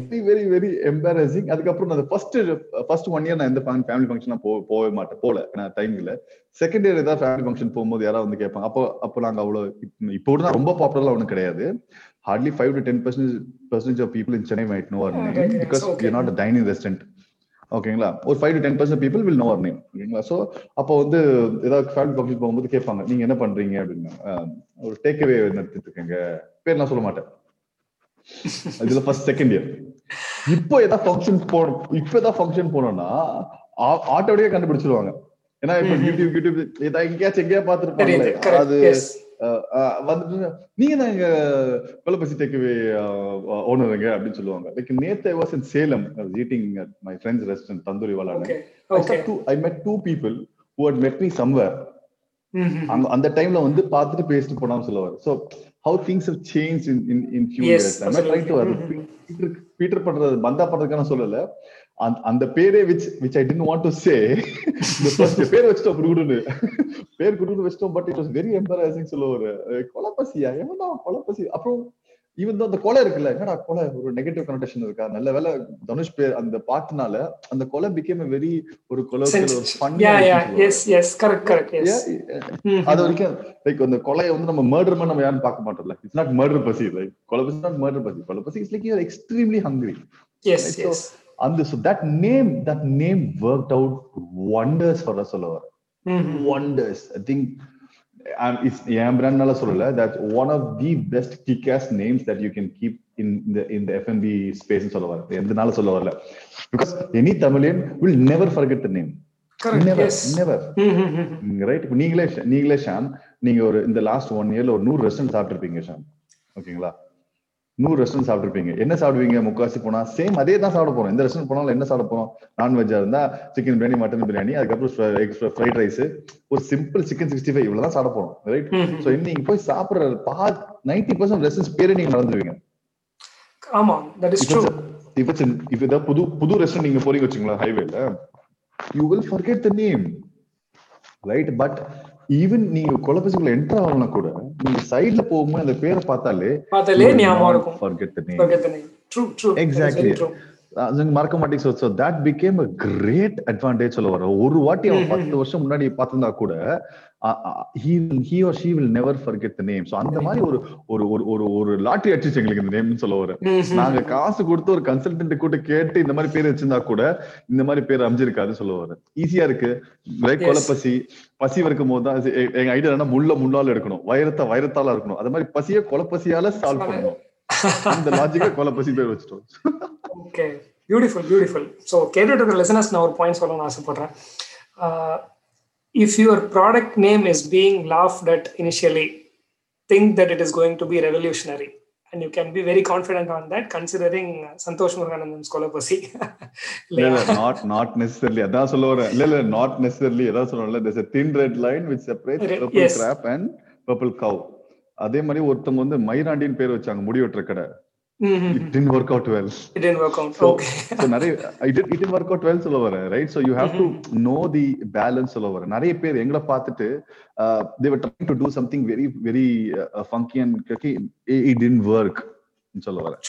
வெரி வெரி எம்பாரசிங் அதுக்கப்புறம் நான் ஃபர்ஸ்ட் ஃபர்ஸ்ட் ஒன் இயர் நான் எந்த ஃபேமிலி ஃபங்க்ஷன் போ போகவே மாட்டேன். போல நான் டைம் இல்ல. செகண்ட் இயர் ஏதாவது ஃபேமிலி ஃபங்க்ஷன் போகும்போது யாராவது வந்து கேட்பாங்க. அப்போ அப்போ நாங்க அவ்வளவு இப்ப- ரொம்ப பாப்புலர்லாம் ஒன்றும் கிடையாது. Hardly five to ten percentage of people in Chennai might know our Okay, name okay. பிகாஸ் Okay. டைனிங் ரெஸ்டன்ட் ஓகேங்களா ஒரு five to ten percent people will know our name ஓகேங்களா? ஸோ அப்போ வந்து ஏதாவது ஃபேமிலி ஃபங்க்ஷன் போகும்போது கேட்பாங்க நீங்க என்ன பண்றீங்க? அப்படின்னு. ஒரு டேக் அவே நடத்திட்டு இருக்கேங்க. பேர் நான் சொல்ல மாட்டேன். இதுல ஃபர்ஸ்ட் செகண்ட் இயர் இப்போ ஏதாவது ஃபங்க்ஷன் போனோம் இப்போ ஏதாவது ஃபங்க்ஷன் போனோம்னா ஆட்டோடய கண்டுபிடிச்சிருவாங்க. ஏன்னா இப்போ. யூடியூப் யூடியூப் ஏதாவது எங்கேயாச்சும் எங்கேயா பார்த்துருப்பாங்க. அது வந்துட்டு நீங்க தான் எங்க கொலபசி டேக்அவே ஓனருங்க அப்படின்னு சொல்லுவாங்க. லைக் நேத்து I was in Salem eating my friend's restaurant tandoori வாலான்னு met two people who had met me somewhere. ம்ஹும். அங்க அந்த டைம்ல வந்து பார்த்துட்டு பேசிட்டு போனான்னு சொல்லுவார். So how things have change in in in few years I try to peter பண்றது பந்தா பண்றதுக்கான சொல்லல அந்த- பேரே which which I didn't want to say பேர் வச்சிட்டோம் குடுகுடுன்னு. பேர் குடுகுடு வச்சிட்டோம் but it was very embarrassing சொல்லுவாரு அஹ் கொலப்பசியா? எவன்டா கொலப்பசி? அப்புறம் ஈவன் அந்த கொலை இருக்குல்ல என்னடா கொலை? ஒரு நெகட்டிவ் கனெக்ஷன் இருக்கா? நல்ல வேலை தனுஷ் பேர் அந்த பாட்டுனால அந்த கொலை பிகேம் வெரி ஒரு கொலை ஒரு. அது வரைக்கும் லைக் அந்த கொலையை வந்து நம்ம மர்டர் பண்ண நம்ம யாரும் பார்க்க மாட்டோம்ல. இட்ஸ் நாட் மர்டர் பசி லைக் கொலை பசி. நாட் மர்டர் பசி கொலை பசி is like you extremely hungry. அந்த so that name that name worked out wonders for us all over ம்ஹும். wonders i think um, it's என் பிராண்ட்னால சொல்லல that's one of the best kick-ass names that you can keep in the in the F&B space சொல்ல வரேன் எந்தனால சொல்ல வரல because any Tamilian will never forget the name Correct. never Yes. never ம்ஹும். Right இப்போ நீங்களே நீங்களே ஷாம் நீங்க ஒரு இந்த லாஸ்ட் ஒன் இயர்ல ஒரு நூறு ரெஸ்டாரண்ட் சாப்பிட்டுருப்பீங்க ஷாம் ஓகேங்களா நூறு ரெஸ்டாரண்ட் சாப்பிட்டுருப்பீங்க. என்ன சாப்பிடுவீங்க? முக்காசி போனா சேம் அதே தான் சாப்பிட போறோம். எந்த ரெஸ்டாரண்ட் போனாலும் என்ன சாப்பிட போறோம்? நான்வெஜ்ஜா இருந்தா சிக்கன் பிரியாணி மட்டன் பிரியாணி அதுக்கப்புறம் எக் ஃப்ரைட் ரைஸ் ஒரு சிம்பிள் சிக்கன் சிக்ஸ்டி ஃபைவ் இவ்வளவு தான் சாப்பிட போறோம். ரைட். ஸோ நீங்க போய் சாப்பிடுற பா நைன்டி பர்சன்ட் ரெஸ்டாரண்ட்ஸ் பேரே நீங்க மறந்துடுவீங்க. ஆமா in- if ஏதாவது புது புது ரெஸ்டாரண்ட் நீங்க போறீங்க வச்சுங்களா ஹைவேல you will forget the name right but even நீங்க கொலபசிக்குள்ள என்டர் ஆகலாம் கூட நீங்க சைடுல போகும்போது அந்த பேரை பார்த்தாலே பார்த்தாலே ஞாபகம் இருக்கும். ஃபர்கெட் மறக்க மாட்டேங்க so that became a great advantage சொல்ல வர ஒரு வாட்டி அவன் பத்து வருஷம் முன்னாடி பார்த்திருந்தா கூட he or she will never forget the name so அந்த மாதிரி ஒரு ஒரு ஒரு ஒரு ஒரு அடிச்சு எங்களுக்கு இந்த நேம்னு சொல்ல வர நாங்க காசு கொடுத்து ஒரு கன்சல்டன்ட் கூட கேட்டு இந்த மாதிரி பேர் வச்சிருந்தா கூட இந்த மாதிரி பேர் அமைஞ்சிருக்காதுன்னு சொல்ல வர ஈஸியா இருக்கு. லைக் கொலப்பசி பசி. இருக்கும் போது தான் எங்க ஐடியா என்ன முள்ள முள்ளால எடுக்கணும். வைரத்தை வைரத்தால இருக்கணும். அது மாதிரி பசிய கொலப்பசியால சால்வ் பண்ணணும். அந்த லாஜிக்கா கொலப்பசி பேர் வச்சிட்டோம். ஓகே பியூட்டிஃபுல் பியூட்டிஃபுல் ஸோ கேட்டுட்டு இருக்கிற லிசனர்ஸ் நான் ஒரு பாயிண்ட் சொல்லணும்னு ஆசைப்படுறேன். If your product name is being laughed at initially think that it is going to be revolutionary and you can be very confident on that considering Santhosh Muruganandam ஸ்கொலபசி இல்ல not not necessarily அதான் சொல்ல வரேன் இல்ல இல்ல not necessarily அதான் சொல்றேன்ல there's a thin red line which separates Re- purple yes. crab and purple cow. அதே மாதிரி ஒருத்தவங்க வந்து மயிராண்டின்னு பேர் வச்சாங்க முடி வெட்டுற கடை it didn't work out So- okay so நிறைய it didn't work out well சொல்ல வரேன் right so you have to know the balance சொல்ல வரேன் நிறைய பேர் எங்களை பார்த்துட்டு uh, do something very very uh, funky and okay, it, it didn't work ன்னு சொல்ல வரேன்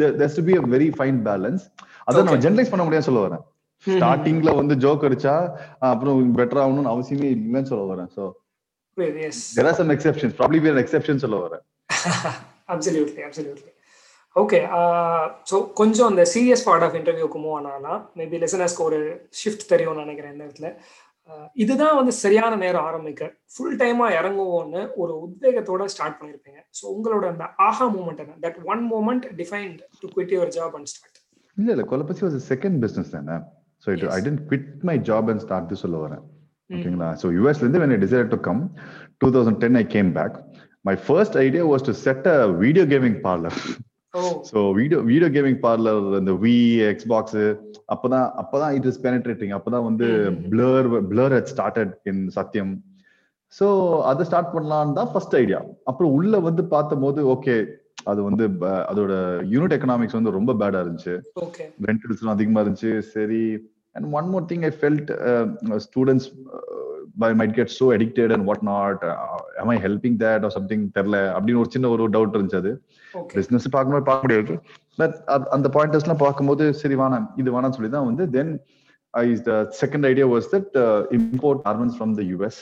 there, there's to be a very fine balance. நம்ம Okay. ஜெனரலைஸ் பண்ண முடியாது சொல்ல வரேன் ஸ்டார்டிங்ல வந்து ஜோக் அடிச்சா அப்புறம் பெட்டர் ஆகணும்னு அவசியமே இல்லைன்னு சொல்ல வரேன் so yes there are some exceptions. Probably be an exception சொல்ல வரேன். அப்சல்யூட்லி அப்சல்யூட்லி ஓகே ஸோ கொஞ்சம் அந்த சீரியஸ் பார்ட் ஆஃப் இன்டர்வியூக்கு மூவ் ஆனாலாம் மேபி லிசனர்ஸ்க்கு ஒரு ஷிஃப்ட் தெரியும்னு நினைக்கிறேன் இந்த இடத்துல. ஆஹ் இதுதான் வந்து சரியான நேரம் ஆரம்பிக்க. ஃபுல் டைமா இறங்குவோன்னு ஒரு உத்வேகத்தோட ஸ்டார்ட் பண்ணியிருப்பீங்க ஸோ உங்களோட அந்த ஆஹா மூமெண்ட் என்ன? That one moment defined to quit your job and start இல்ல இல்ல. கொலபசி வாஸ் செகண்ட் பிசினஸ் தானே? So it I didn't quit my job and start சொல்ல வரேன். ஓகேங்களா? ஸோ யூஎஸ்ல இருந்து when I decided to come 2010 I came back. My first idea was to set a video gaming parlor. O. So video video gaming parlour இந்த Wii Xbox அப்பதான் அப்பதான் it is penetrating அப்பதான் வந்து Blur Blur had started in Sathyam so அதை start பண்ணலான்னு தான் first idea அப்புறம் உள்ள வந்து பார்த்த போது ஓகே அது வந்து அதோட யூனிட் எக்கனாமிக்ஸ் வந்து ரொம்ப பேடா இருந்துச்சு. ரெண்டல்ஸ்லாம் அதிகமா இருந்துச்சு. சரி and one more thing I felt students by might get so addicted and what not am I helping that or something தெரில அப்படின்னு ஒரு சின்ன ஒரு டவுட் இருந்துச்சு அது. ஓகே பிசினஸ் பார்க்கும்போது பார்க்க முடியாது. பட் அந்த பாயிண்டர்ஸ்லாம் பார்க்கும்போது சரி வேணாம் இது வேணாம்னு சொல்லி தான் வந்து then I second idea was that import garments from the US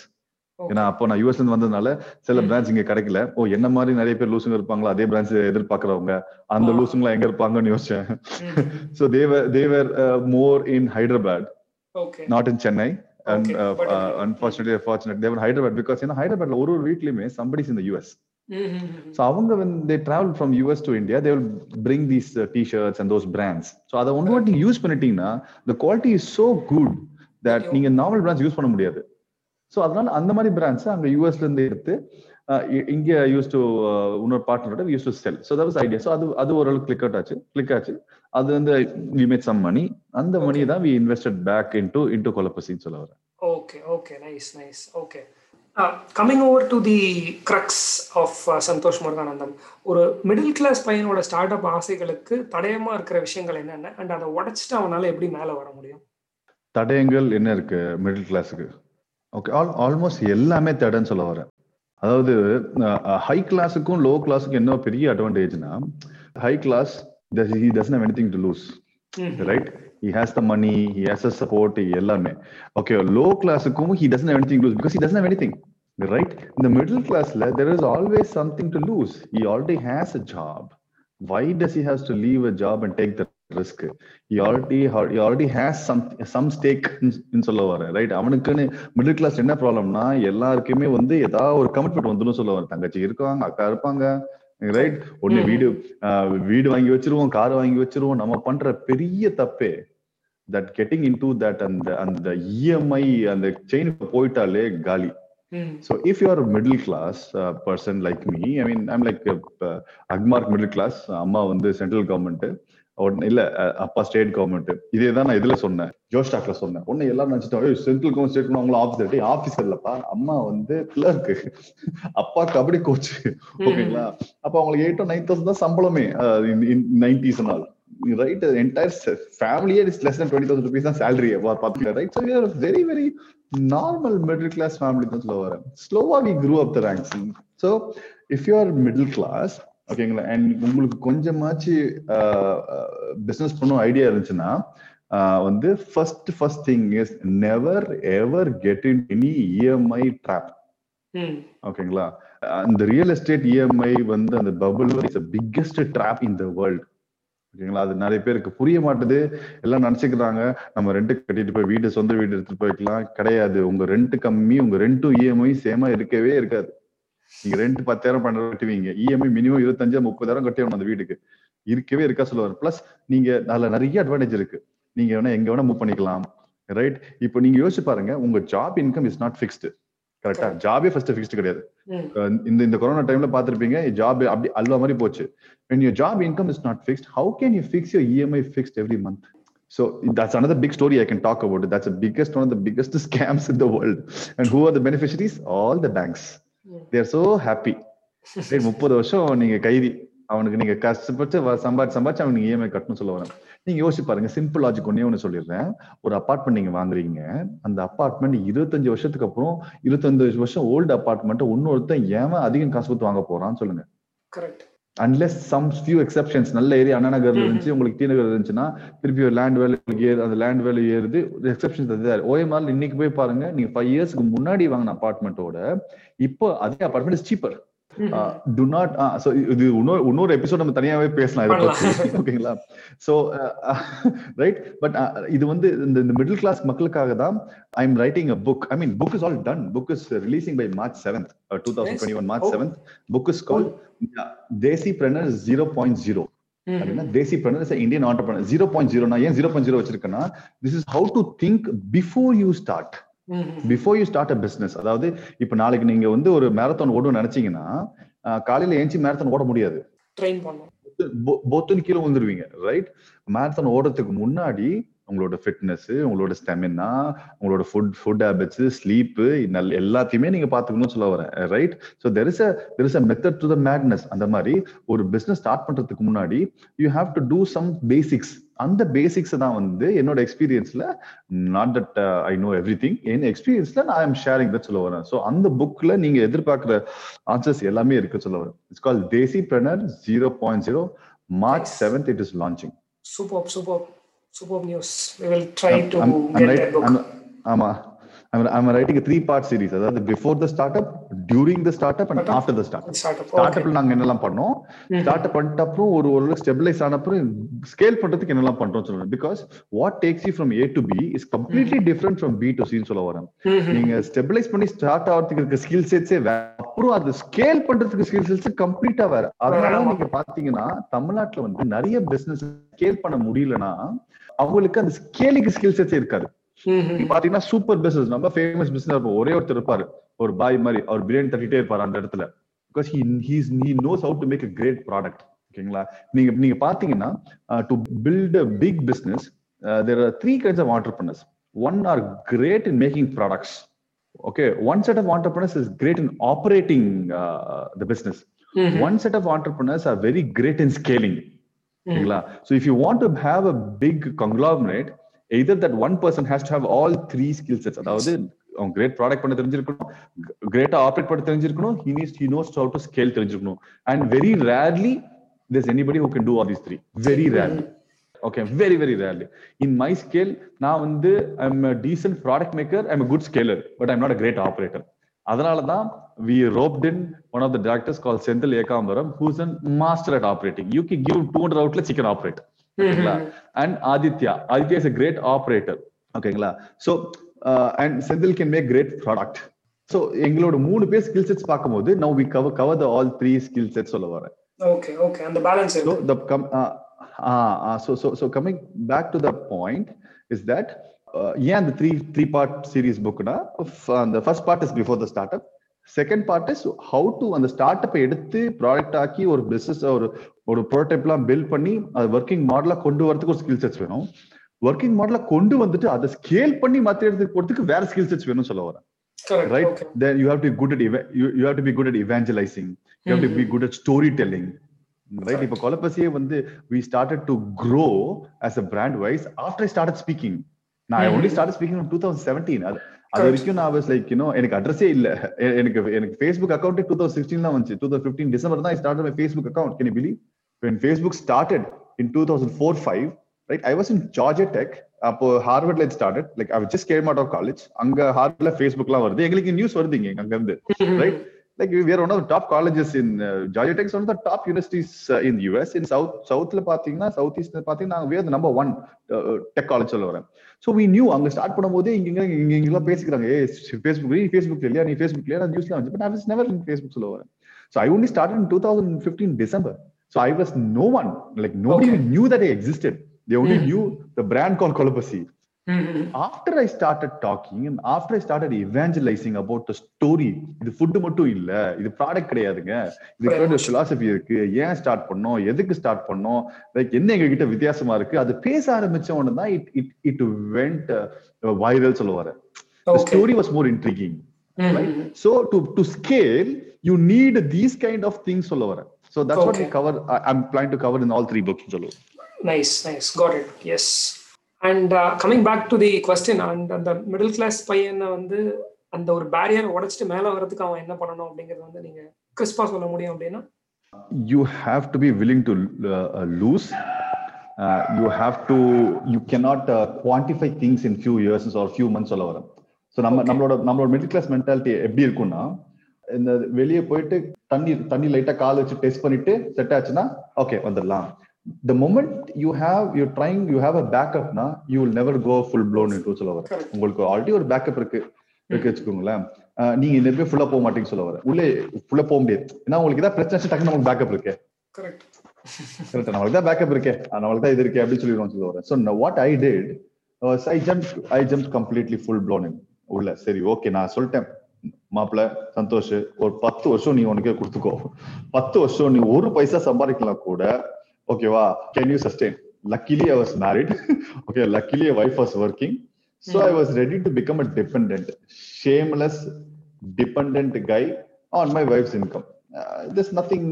ஏன்னா அப்போ நான் யூஎஸ்ல இருந்து வந்ததுனால சில. பிரான்ச் இங்க கிடைக்கல. ஓ என்ன மாதிரி நிறைய பேர் லூசுங்க இருப்பாங்களா அதே பிரான்ச் எதிர்பார்க்கறவங்க அந்த. லூசுங்களா எங்க இருப்பாங்கன்னு யோசிச்சேன். So they were they were more in Hyderabad not in Chennai and unfortunately fortunate they were Hyderabad because ஏன்னா ஹைதராபாத்ல ஒரு ஒரு வீட்லயுமே சம்படிஸ் இந்த யூஎஸ் So அவங்க when they travel from US to India, they will bring these uh, t-shirts and those brands. So அதை ஒன்று வாட்டி யூஸ் பண்ணிட்டீங்கன்னா the quality is so good that Okay. நீங்க நார்மல் பிராண்ட்ஸ் யூஸ் பண்ண முடியாது. So அதனால அந்த மாதிரி பிராண்ட்ஸ் அங்க யூஎஸ்ல இருந்து எடுத்து இங்க யூஸ் டு இன்னொரு பார்ட்னரோட use to sell so that was idea so அது அது ஓரளவுக்கு கிளிக் அவுட் ஆச்சு. கிளிக் ஆச்சு. அது வந்து வி மேட் சம் மணி அந்த மணி. தான் we invested back into into கொலப்பசின்னு சொல்ல வரேன் okay okay nice nice okay coming over to the crux of Santhosh Muruganandam ஒரு மிடில் கிளாஸ் பையனோட ஸ்டார்ட் அப் ஆசைகளுக்கு தடயமா இருக்கிற விஷயங்கள் என்னென்ன? அண்ட் அதை உடைச்சிட்டு அவனால எப்படி மேல வர முடியும்? தடயங்கள் என்ன இருக்கு மிடில் கிளாஸுக்கு ஓகே ஆல் ஆல்மோஸ்ட் எல்லாமே தடைன்னு சொல்ல வரேன் அதாவது ஹை கிளாஸுக்கும் லோ கிளாஸுக்கும் என்ன பெரிய அட்வான்டேஜ்னா high class he doesn't have anything to lose right he has the money he has a support எல்லாமே. Okay low கிளாஸுக்கும் he doesn't have anything lose because he doesn't have anything right இந்த middle கிளாஸ்ல there is always something to lose he already has a job why does he has to leave a job and take the risk. He already he already has some some stake in சொல்ல வரேன் right அவனுக்குன்னு middle class என்ன ப்ராப்ளம்னா எல்லாருக்குமே வந்து ஏதாவது ஒரு commitment வந்துடும் சொல்ல வரேன் தங்கச்சி இருக்காங்க அக்கா இருப்பாங்க ரைட் ஒண்ணு. வீடு வீடு வாங்கி வச்சிருவோம் கார் வாங்கி வச்சிருவோம். நம்ம பண்ற பெரிய தப்பே that getting in to that அந்த அந்த இஎம்ஐ அந்த செயினுக்கு போயிட்டாலே காலி. So if you are a middle class uh, person like me, I mean, I'm like a, uh, Agmark middle class. அம்மா வந்து சென்ட்ரல் கவர்மெண்ட் இல்ல அஹ், அப்பா ஸ்டேட் கவர்மெண்ட் இதே தான் நான் இதுல சொன்னேன். ஜோஸ்டாக்ல சொன்னேன். ஒன்னு எல்லாரும் நினைச்சிட்டோம் சென்ட்ரல் கவர்மெண்ட் ஸ்டேட் அவங்களும் ஆஃபீஸர் ஆஃபீஸ் இல்லப்பா. அம்மா வந்து கிளர்க் அப்பா கபடி கோச் ஓகேங்களா? அப்ப அவங்களுக்கு எயிட் நைன் தௌசண்ட் தான் சம்பளமே. நைன்டிஸ் நாள் ரைட் என்டையர் ஃபேமிலியே is less than twenty thousand rupees தான் சேலரி பாத்தீங்க right so very very normal middle class family தான் சொல்ல வரேன். ஸ்லோவா we grew up the ranks so if you are middle class ஓகேங்களா? அண்ட் உங்களுக்கு கொஞ்சமாச்சு பிசினஸ் பண்ணும் ஐடியா இருந்துச்சுன்னா வந்து first first thing is never ever get in any EMI trap ஓகேங்களா? அந்த ரியல் எஸ்டேட் இஎம்ஐ வந்து அந்த bubble is biggest trap in the world ஓகேங்களா? அது நிறைய பேருக்கு புரிய மாட்டுது. எல்லாம் நினைச்சுக்கிறாங்க. நம்ம ரெண்ட் கட்டிட்டு போய் வீடு சொந்த வீடு எடுத்துட்டு போய்க்கலாம். கிடையாது. உங்க ரெண்ட் கம்மி உங்க ரெண்டும் இஎம்ஐ சேமா இருக்கவே இருக்காது. நீங்க ரெண்ட் பத்தாயிரம் பன்னெண்டு கட்டுவீங்க. இஎம்ஐ மினிமம் இருபத்தஞ்சு முப்பதாயிரம் கட்டிடணும் அந்த வீட்டுக்கு. இருக்கவே இருக்கா சொல்லுவார். பிளஸ் நீங்க அதுல நிறைய அட்வான்டேஜ் இருக்கு. நீங்க வேணா எங்க வேணா மூவ் பண்ணிக்கலாம். ரைட் இப்போ நீங்க யோசிச்சு பாருங்க. உங்க job income is not fixed கரெக்டா ஜாபே ஃபர்ஸ்ட் ஃபிக்ஸ்டு கிடையாது. இந்த இந்த கொரோனா டைம்ல பாத்திருப்பீங்க ஜாப் அப்படி அல்வா மாதிரி போச்சு. When your job income is not fixed how can you fix your emi fixed every month? So that's another big story i can talk about. That's the biggest one of the biggest scams in the world. And who are the beneficiaries? All the banks. They are so happy. Right, முப்பது வருஷம் நீங்க கைதி. அவனுக்கு நீங்க கஷ்டப்பட்டு வ- சம்பாதிச்சு சம்பாதிச்சு அவனுக்கு இஎம்ஐ கட்டணும் சொல்ல வரேன். நீங்க யோசிச்சு பாருங்க சிம்பிள் லாஜிக் ஒன்னே ஒண்ணு சொல்லிடுறேன். ஒரு அபார்ட்மெண்ட் நீங்க வாங்குறீங்க. அந்த அபார்ட்மெண்ட் இருபத்தஞ்சு வருஷத்துக்கு அப்புறம் இருபத்தஞ்சு வருஷம் ஓல்டு அபார்ட்மெண்ட் இன்னொருத்தன் ஏன் அதிகம் காசு கொடுத்து வாங்க போறான்னு சொல்லுங்க. Correct unless some few exceptions நல்ல ஏரியா அண்ணா நகர்ல. இருந்துச்சு உங்களுக்கு டி நகர் இருந்துச்சுன்னா திருப்பி ஒரு லேண்ட் வேல்யூ ஏறு அந்த லேண்ட் வேல்யூ ஏறுது. எக்ஸப்ஷன்ஸ் அது ஓஎம்ஆர் இன்னைக்கு போய் பாருங்க நீங்க ஃபைவ் இயர்ஸ்க்கு முன்னாடி வாங்கின அபார்ட்மெண்ட்டோட இப்போ அதே apartment is cheaper to not so இது இன்னொரு இன்னொரு எபிசோட் நம்ம தனியாவே பேசலாம் இதை பத்தி. ஓகேங்களா ஸோ ரைட் பட் இது வந்து இந்த இந்த மிடில் கிளாஸ் மக்களுக்காக தான் I am writing a book I mean book is all done book is releasing by March seventh two thousand twenty one March. Seventh book is call Desipreneur zero point zero அப்படின்னா Desipreneur Indian entrepreneur zero point zero நான் ஏன் zero point zero வச்சிருக்கேன்னா this is how to think before you start before you start a business அதாவது இப்ப நாளைக்கு நீங்க வந்து ஒரு marathon ஓடணும்னு நினைச்சீங்கன்னா காலையில ஏஞ்சி மேரத்தான் ஓட முடியாது. ட்ரெயின் பண்ணோம் பொத்துன்னு கீழே வந்துருவீங்க ரைட் மேரத்தான் ஓடுறதுக்கு முன்னாடி உங்களோட ஃபிட்னஸ் உங்களோட ஸ்டெமினா உங்களோட ஃபுட் ஃபுட் ஹேபிட்ஸ் ஸ்லீப்பு எல்லாத்தையுமே நீங்க பாத்துக்கணும்னு சொல்ல வரேன் right so there is a there is a method to the madness அந்த மாதிரி ஒரு பிசினஸ் ஸ்டார்ட் பண்றதுக்கு முன்னாடி you have to do some basics அந்த பேசிக்ஸ் தான் வந்து என்னோட எக்ஸ்பீரியன்ஸ்ல not that I know everything என் எக்ஸ்பீரியன்ஸ்ல நான் ஐம் ஷேரிங் தட் சொல்ல வரேன். ஸோ அந்த புக்ல நீங்க எதிர்பார்க்குற ஆன்சர்ஸ் எல்லாமே இருக்கு சொல்ல வரேன். It's call Desipreneur zero point zero March seventh it is launching super super super news we will try to I'm, I'm, get right, that book. I'm, ஆமா. I'm, I'm writing a three part series. அதாவது before the startup during the startup and Startup. after the startup. Startup. Okay. ஸ்டார்ட்அப்ல நாங்க என்னெல்லாம் பண்ணோம். Start பண்ணிட்ட அப்புறம் ஒரு ஒரு stabilise ஆன அப்புறம் ஸ்கேல் பண்றதுக்கு என்னெல்லாம் பண்றோம் சொல்லுவேன் because what takes you from A to B is completely different from B to சின்னு சொல்ல வரேன். நீங்க ஸ்டெபிலைஸ் பண்ணி ஸ்டார்ட் ஆகிறதுக்கு இருக்க ஸ்கில் செட்ஸே வேற. அப்புறம் அது ஸ்கேல் பண்றதுக்கு ஸ்கில் செட்ஸ் கம்ப்ளீட்டா வேற. அதனால. நீங்க பாத்தீங்கன்னா தமிழ்நாட்டுல வந்து நிறைய பிசினஸ் ஸ்கேல் பண்ண முடியலன்னா அவங்களுக்கு அந்த ஸ்கேலிங் ஸ்கில் செட்ஸ் இருக்காது. பாத்தீங்கன்னா சூப்பர் பிசினஸ் நம்ம ஃபேமஸ் பிசினஸ் இருப்போம் ஒரே ஒருத்தர் இருப்பாரு. ஒரு பாய் மாதிரி அவர் பிரியாணி தட்டிட்டே இருப்பாரு அந்த இடத்துல. Because he's he knows how to make a great product ஓகேங்களா நீங்க நீங்க பாத்தீங்கன்னா to build a big business there are three kinds of entrepreneurs one are great in making products okay? One set of entrepreneurs is great in operating uh, the business. ம்ஹும். one set of entrepreneurs are very great in scaling. ஓகேங்களா so if you want to have a big conglomerate either that one person has to have all three skill sets அதாவது அவன் great product பண்ண தெரிஞ்சிருக்கணும் Greta operate பண்ண தெரிஞ்சிருக்கணும் he needs he knows how to scale தெரிஞ்சிருக்கணும் and very rarely there's anybody who can do all these three very rarely okay very very rarely in my scale நான் வந்து i'm a decent product maker i'm a good scaler but i'm not a great operator அதனால தான் we roped in one of the directors called Senthil Ekambaram a master at operating you can give him 200 outlets he can operate ஓகேங்களா and Aditya Aditya is a great operator ஓகேங்களா so and Senthil can make great product so எங்களோட மூணு பேர் skill sets பார்க்கும்போது now we cover cover the all three skill sets சொல்ல வரேன் okay okay அந்த balance So இருக்கு the com- uh, uh, uh, so so so coming back to the point is that uh, yeah the three three part series book na uh, the second part is how to அந்த startup எடுத்து product ஆக்கி ஒரு business ஒரு ஒரு ப்ரோட்டோடைப்லாம் build பண்ணி அது working மாடலா கொண்டு வரதுக்கு ஒரு ஸ்கில் செட்ஸ் வேணும் ஒர்க்கிங் மாடலா கொண்டு வந்துட்டு அதை ஸ்கேல் பண்ணி மற்ற இடத்துக்கு போறதுக்கு வேற ஸ்கில் செட்ஸ் வேணும்னு சொல்ல வரேன் you have to be good at eva- you, you have to be good at evangelizing you have to be good at storytelling right இப்ப கொலப்பசியே வந்து started to grow as a brand wise after i started speaking நான் Mhm. started speaking in 2017 அது அது வரைக்கும் நான் was like you know எனக்கு அட்ரஸே இல்ல எனக்கு எனக்கு Facebook account two thousand sixteen தான் வந்துச்சு டூ தௌசண்ட் ஃபிஃப்டீன் டிசம்பர் தான் start my Facebook account can believe when Facebook started in 2004-5, right? I was in Georgia Tech. அப்போ ஹார்வர்ட்ல it started like I was just came out of college அங்க ஹார்வர்ட்ல ஃபேஸ்புக்லாம் வருது எங்களுக்கு news வருது இங்க அங்க இருந்து right like we are one of the top colleges in uh, Georgia Tech is one of the top universities uh, in US in south southல பாத்தீங்கன்னா சவுத் ஈஸ்ட்ல பாத்தீங்கன்னா one uh, tech college சொல்ல வரேன் so we knew அங்க start பண்ணும்போது இங்க இங்க இங்க இங்கெல்லாம் பேசிக்கிறாங்க ஏ ஃபேஸ்புக் நீ ஃபேஸ்புக் இல்லையா நீ ஃபேஸ்புக் இல்லையா நியூஸ்ல வந்து but I was never in Facebook சொல்ல வரேன் so I only started in 2015 December so I was no one like nobody Okay. even knew that I existed they only Hmm. knew the brand called ம் after I started talking and after I started evangelizing about the story இது food மட்டும் இல்ல இது product கிடையாதுங்க இதுக்கு philosophy இருக்கு ஏன் start பண்ணோம் எதுக்கு ஸ்டார்ட் பண்ணோம் லைக் என்ன எங்க கிட்ட வித்தியாசமா இருக்கு அது பேச ஆரம்பிச்ச உடனே தான் it it it went viral சொல்ல வரேன் the okay story was more intriguing right so to to scale you need these kind of things சொல்ல வரேன் so that's what we Okay. cover I, i'm planning to cover in all three books சொல்லுவோம் nice nice got it yes and coming back to the question and அந்த middle class பையனை வந்து அந்த ஒரு barrier உடைச்சிட்டு மேல வர்றதுக்கு அவன் என்ன பண்ணணும் அப்படிங்கறது வந்து நீங்க கிறிஸ்பா சொல்ல முடியும் அப்படின்னா? You have to be willing to uh, uh, lose. Uh, you have to you cannot uh, quantify things in few years or few months சொல்ல வரேன் ஸோ நம்ம. நம்மளோட நம்மளோட மிடில் கிளாஸ் மென்டாலிட்டி எப்படி இருக்கும்னா இந்த வெளியே போயிட்டு தண்ணி தண்ணி லைட்டா கால் வச்சு டெஸ்ட் பண்ணிட்டு செட் ஆச்சுன்னா ஓகே வந்துடலாம். The moment you have you're trying you have a backup na you will never go full blown into சொல்ல Correct. உங்களுக்கு ஆல்ரெடி ஒரு பேக்கப் இருக்கு. இருக்கு வச்சுக்கோங்களேன். நீங்க இந்த போய் ஃபுல்லா போக மாட்டீங்க சொல்ல வரேன் உள்ளே ஃபுல்லா போக முடியாது. ஏன்னா உங்களுக்கு ஏதாவது பிரச்சனை டக்குனு நமக்கு பேக்கப் இருக்கு. கரெக்ட் கரெக்ட் நம்மளுக்கு தான் பேக்கப் இருக்கே. நம்மளுக்கு தான் இது இருக்கே அப்படின்னு சொல்லிடுவோம் சொல்ல வரேன் so what I did I jump I jump completely full blown உள்ள. சரி ஓகே நான் சொல்லிட்டேன். மாப்பிள்ள சந்தோஷ் ஒரு பத்து வருஷம் நீ உனக்கே கொடுத்துக்கோ. பத்து வருஷம் நீ ஒரு பைசா சம்பாதிக்கலாம் கூட ஓகேவா can you sustain luckily I was married okay luckily wife was working so I was ready to become a dependent shameless dependent guy on my wife's income this nothing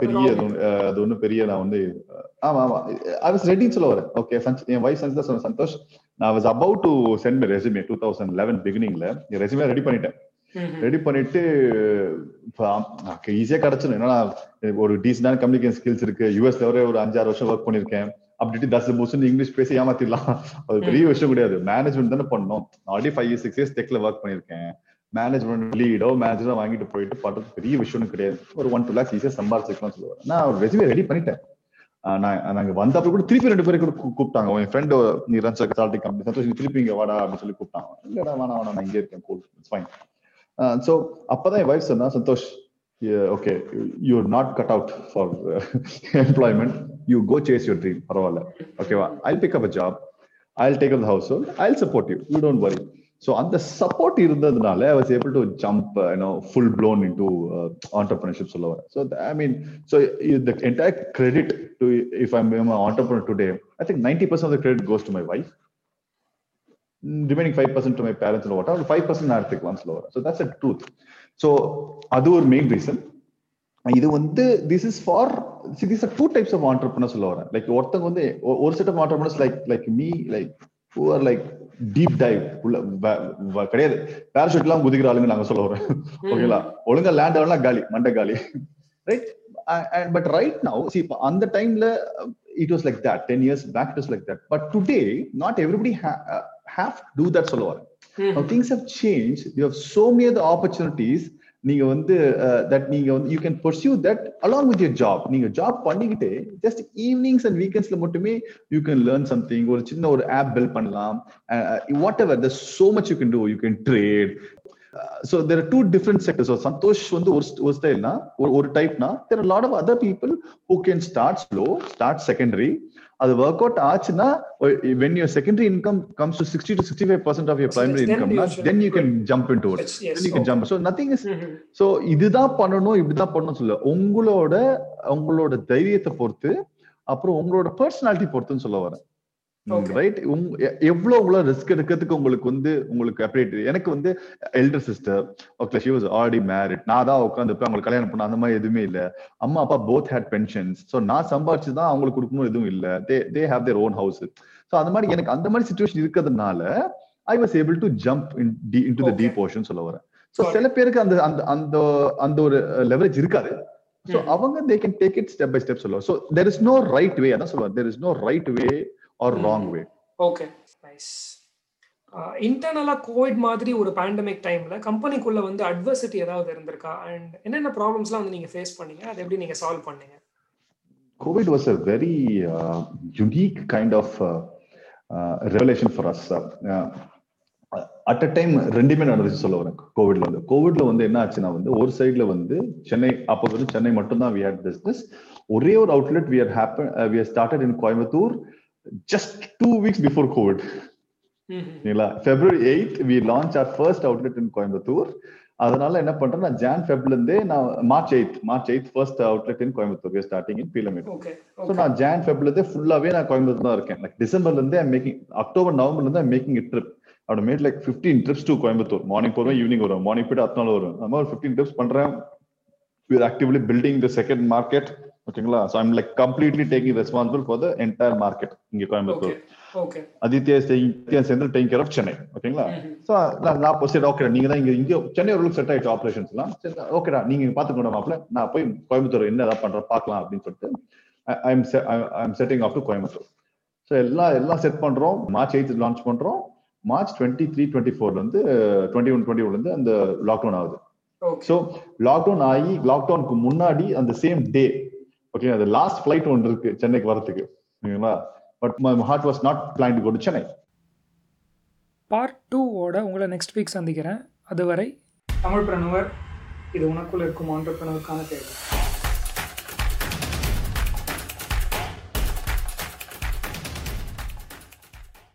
பெரிய அது அது ஒன்றும் பெரிய நான் வந்து அஹ் ஆமா ஆமா. ஐ வாஸ் ரெடின்னு சொல்ல வரேன். ஓகே என் வைஃப் சஞ்சிதா சொன்ன சந்தோஷ். நான் was about to send my resume two thousand eleven பிகினிங்ல resume ready பண்ணிட்டேன். ரெடி பண்ணிட்டு ஈஸியா கிடைச்சிடும் ஏன்னா ஒரு டீசென்டான கம்யூனிகேஷன் ஸ்கில்ஸ் இருக்கு. யூஎஸ்ல வரை ஒரு அஞ்சாறு வருஷம் ஒர்க் பண்ணிருக்கேன். அப்படி தஸ் புஸ்ன்னு இங்கிலீஷ் பேசி ஏமாத்திடலாம். அது பெரிய விஷயம் கிடையாது. மேனேஜ்மெண்ட் தானே பண்ணணும் ஆல்ரெடி ஃபைவ் சிக்ஸ் இயர்ஸ் டெக்ல ஒர்க் பண்ணிருக்கேன். மேனேஜ்மெண்ட் லீடோ மேனேஜரோ வாங்கிட்டு போயிட்டு பண்றது பெரிய விஷயம் கிடையாது. ஒரு ஒன் டூ லேக்ஸ் ஈஸியா சம்பாதிச்சிருக்கலாம் சொல்லுவேன் நான் ரெசுமே ரெடி பண்ணிட்டேன். நான் நாங்க வந்தப்ப கூட திருப்பி ரெண்டு பேரும் கூட கூப்பிட்டாங்க. என் ஃப்ரெண்ட் நீ ரன் கன்சல்டிங் கம்பெனி சந்தோஷ் நீ திருப்பி இங்க வாடா அப்படின்னு சொல்லி கூப்பிட்டாங்க. இல்லடா வேணாம் வேணாம் நான் இங்கே இருக்கேன் கூல் ஃபைன் ஸோ அப்பதான் என் வைஃப் சொன்னா Santosh okay you not cut out for employment you go chase your dream பரவாயில்ல. ஓகேவா I pick up a job I take up household I support you you don't worry so அந்த support இருந்ததுனால I was able to jump you know full blown into entrepreneurship சொல்ல வரேன். So I mean so the entire credit to if I'm entrepreneur today I think ninety percent of the credit goes to my wife remaining five percent to my parents what ஒரு five percent நான் எடுத்துக்கலாம் சொல்ல வரேன் so that's a truth so அது ஒரு main reason இது வந்து this is for this two types of entrepreneur சொல்ல வரேன் லைக் ஒருத்தங்க வந்து ஒரு set of entrepreneurs like like me like are like deep dive உள்ள கிடையாது. பேராஷூட் எல்லாம் குதிக்கிற ஆளுங்க நாங்க சொல்ல வரேன் ஓகேங்களா ஒழுங்கா லேண்ட் ஆகலாம் காலி மண்டை காலி. Right but right now see அந்த டைம்ல it was like that ten years back it was like that but today not everybody have to that சொல்ல வரேன். things have changed. You have so many other opportunities. நீங்க வந்து that நீங்க வந்து you can pursue that along with your job நீங்க job பண்ணிக்கிட்டே just evenings and வீக்கெண்ட்ஸ்ல மட்டுமே யூ கேன் லேர்ன் சம்திங் ஒரு சின்ன ஒரு ஆப் பில்ட் பண்ணலாம். Whatever the so much you can do you can trade so there two different sectors so Santosh வந்து ஒரு ஒரு ஸ்டைல்னா ஒரு ஒரு டைப்னா there lot of other people who can start slow start secondary அது ஒர்க் அவுட் ஆச்சுன்னா when your secondary income comes to sixty to sixty five percent of your primary income then you can jump into can okay. jump so nothing is so இதுதான் பண்ணணும் இப்படிதான் பண்ணணும் சொல்ல உங்களோட உங்களோட தைரியத்தை பொறுத்து அப்புறம் உங்களோட பர்சனாலிட்டி பொறுத்துன்னு சொல்ல வரேன். ரைட் எவ்வளவு உங்களால ரிஸ்க் எடுக்கிறதுக்கு உங்களுக்கு வந்து உங்களுக்கு அப்டேட் எனக்கு வந்து elder sister okay she was already married நான் தான் உட்காந்து அவங்களுக்கு கல்யாணம் பண்ண அந்த மாதிரி எதுவுமே இல்ல. அம்மா அப்பா போத் ஹேட் பென்ஷன்ஸ் ஸோ நான் சம்பாதிச்சு தான் அவங்களுக்கு கொடுக்கணும் எதுவும் இல்ல. They they have their own house so அந்த மாதிரி எனக்கு அந்த மாதிரி சுச்சுவேஷன் இருக்கிறதுனால I was able to jump in the into the. Deep ocean சொல்ல வரேன். ஸோ Got சில பேருக்கு அந்த அந்த அந்த அந்த ஒரு லெவரேஜ் இருக்காது. So Mhm. அவங்க they can take it step by step சொல்லுவாங்க so there is no right way அதான் சொல்லுவாங்க there is no right way or. Wrong way okay nice இன்டர்னலா COVID மாதிரி ஒரு பேண்டமிக் டைம்ல கம்பெனிக்குள்ள வந்து அட்வர்சிட்டி ஏதாவது இருந்திருக்கா? அண்ட் என்னென்ன ப்ராப்ளம்ஸ்லாம் வந்து நீங்க ஃபேஸ் பண்ணீங்க? அதை எப்படி நீங்க சால்வ் பண்ணீங்க? COVID was a very uh, unique kind of uh, uh, revelation for us. At a time ரெண்டுமே நடந்துச்சு சொல்ல வரேன். கோவிட்ல வந்து. கோவிட்ல வந்து என்ன ஆச்சுன்னா வந்து ஒரு சைட்ல வந்து சென்னை அப்போ வந்து சென்னை மட்டும்தான் வி ஹேட் பிசினஸ் ஒரே ஒரு outlet we are happen we started in Coimbatore just two weeks before COVID சரிங்களா February eight we launch our first outlet in Coimbatore அதனால என்ன பண்றேன் நான் ஜான் ஃபெப்ல இருந்தே நான் March eight March eight first outlet in Coimbatore starting in Peelamedu so நான் Jan ஃபெப்ல இருந்தே ஃபுல்லாவே நான் கோயம்புத்தூர் தான் இருக்கேன். லைக் டிசம்பர்ல இருந்தே மேக்கிங் அக்டோபர் நவம்பர்ல இருந்து மேக்கிங் ட்ரிப் அவட made like fifteen trips to Coimbatore morning போறோம் ஈவினிங் வரும். மார்னிங் போயிட்டு அடுத்த நாள் வரும். நம்ம ஒரு ஃபிஃப்டீன் ட்ரிப்ஸ் பண்றேன். We are actively building the second market. ஓகேங்களா? So I'm like completely taking responsible for the entire market இங்க கோயம்புத்தூர் ஆதித்யா நித்யா சேர்ந்து டேக்கிங் கேர் ஆஃப் சென்னை ஓகேங்களா? ஸோ நான் நான் சரி ஓகே நீங்க தான் இங்க இங்க சென்னை ஒரு செட் ஆயிடுச்சு ஆப்ரேஷன்ஸ்லாம் சரி ஓகேடா நீங்க பாத்துக்கோங்க மாப்பிள்ள நான் போய் கோயம்புத்தூர் என்ன ஏதாவது பண்றேன் பார்க்கலாம் அப்படின்னு சொல்லிட்டு I am I am setting off to Coimbatore so எல்லாம் எல்லாம் செட் பண்றோம். மார்ச் எயித் லான்ச் பண்றோம். மார்ச் டுவெண்ட்டி த்ரீ டுவெண்ட்டி ஃபோர்ல இருந்து டுவெண்ட்டி ஒன் டுவெண்ட்டி ஒன்ல இருந்து அந்த லாக்டவுன் ஆகுது. ஸோ லாக்டவுன் ஆகி லாக்டவுனுக்கு முன்னாடி அந்த சேம் டே ஓகே அது லாஸ்ட் ஃபிளைட் ஒன்று இருக்கு சென்னைக்கு வரதுக்கு ஓகேங்களா but my heart was not plan to go to Chennai part டூவோட உங்களை நெக்ஸ்ட் வீக் சந்திக்கிறேன். அதுவரை தமிழ் பிரணுவர் இது உனக்குள்ள இருக்கும் ஆண்டர்பிரனருக்கான தேவை.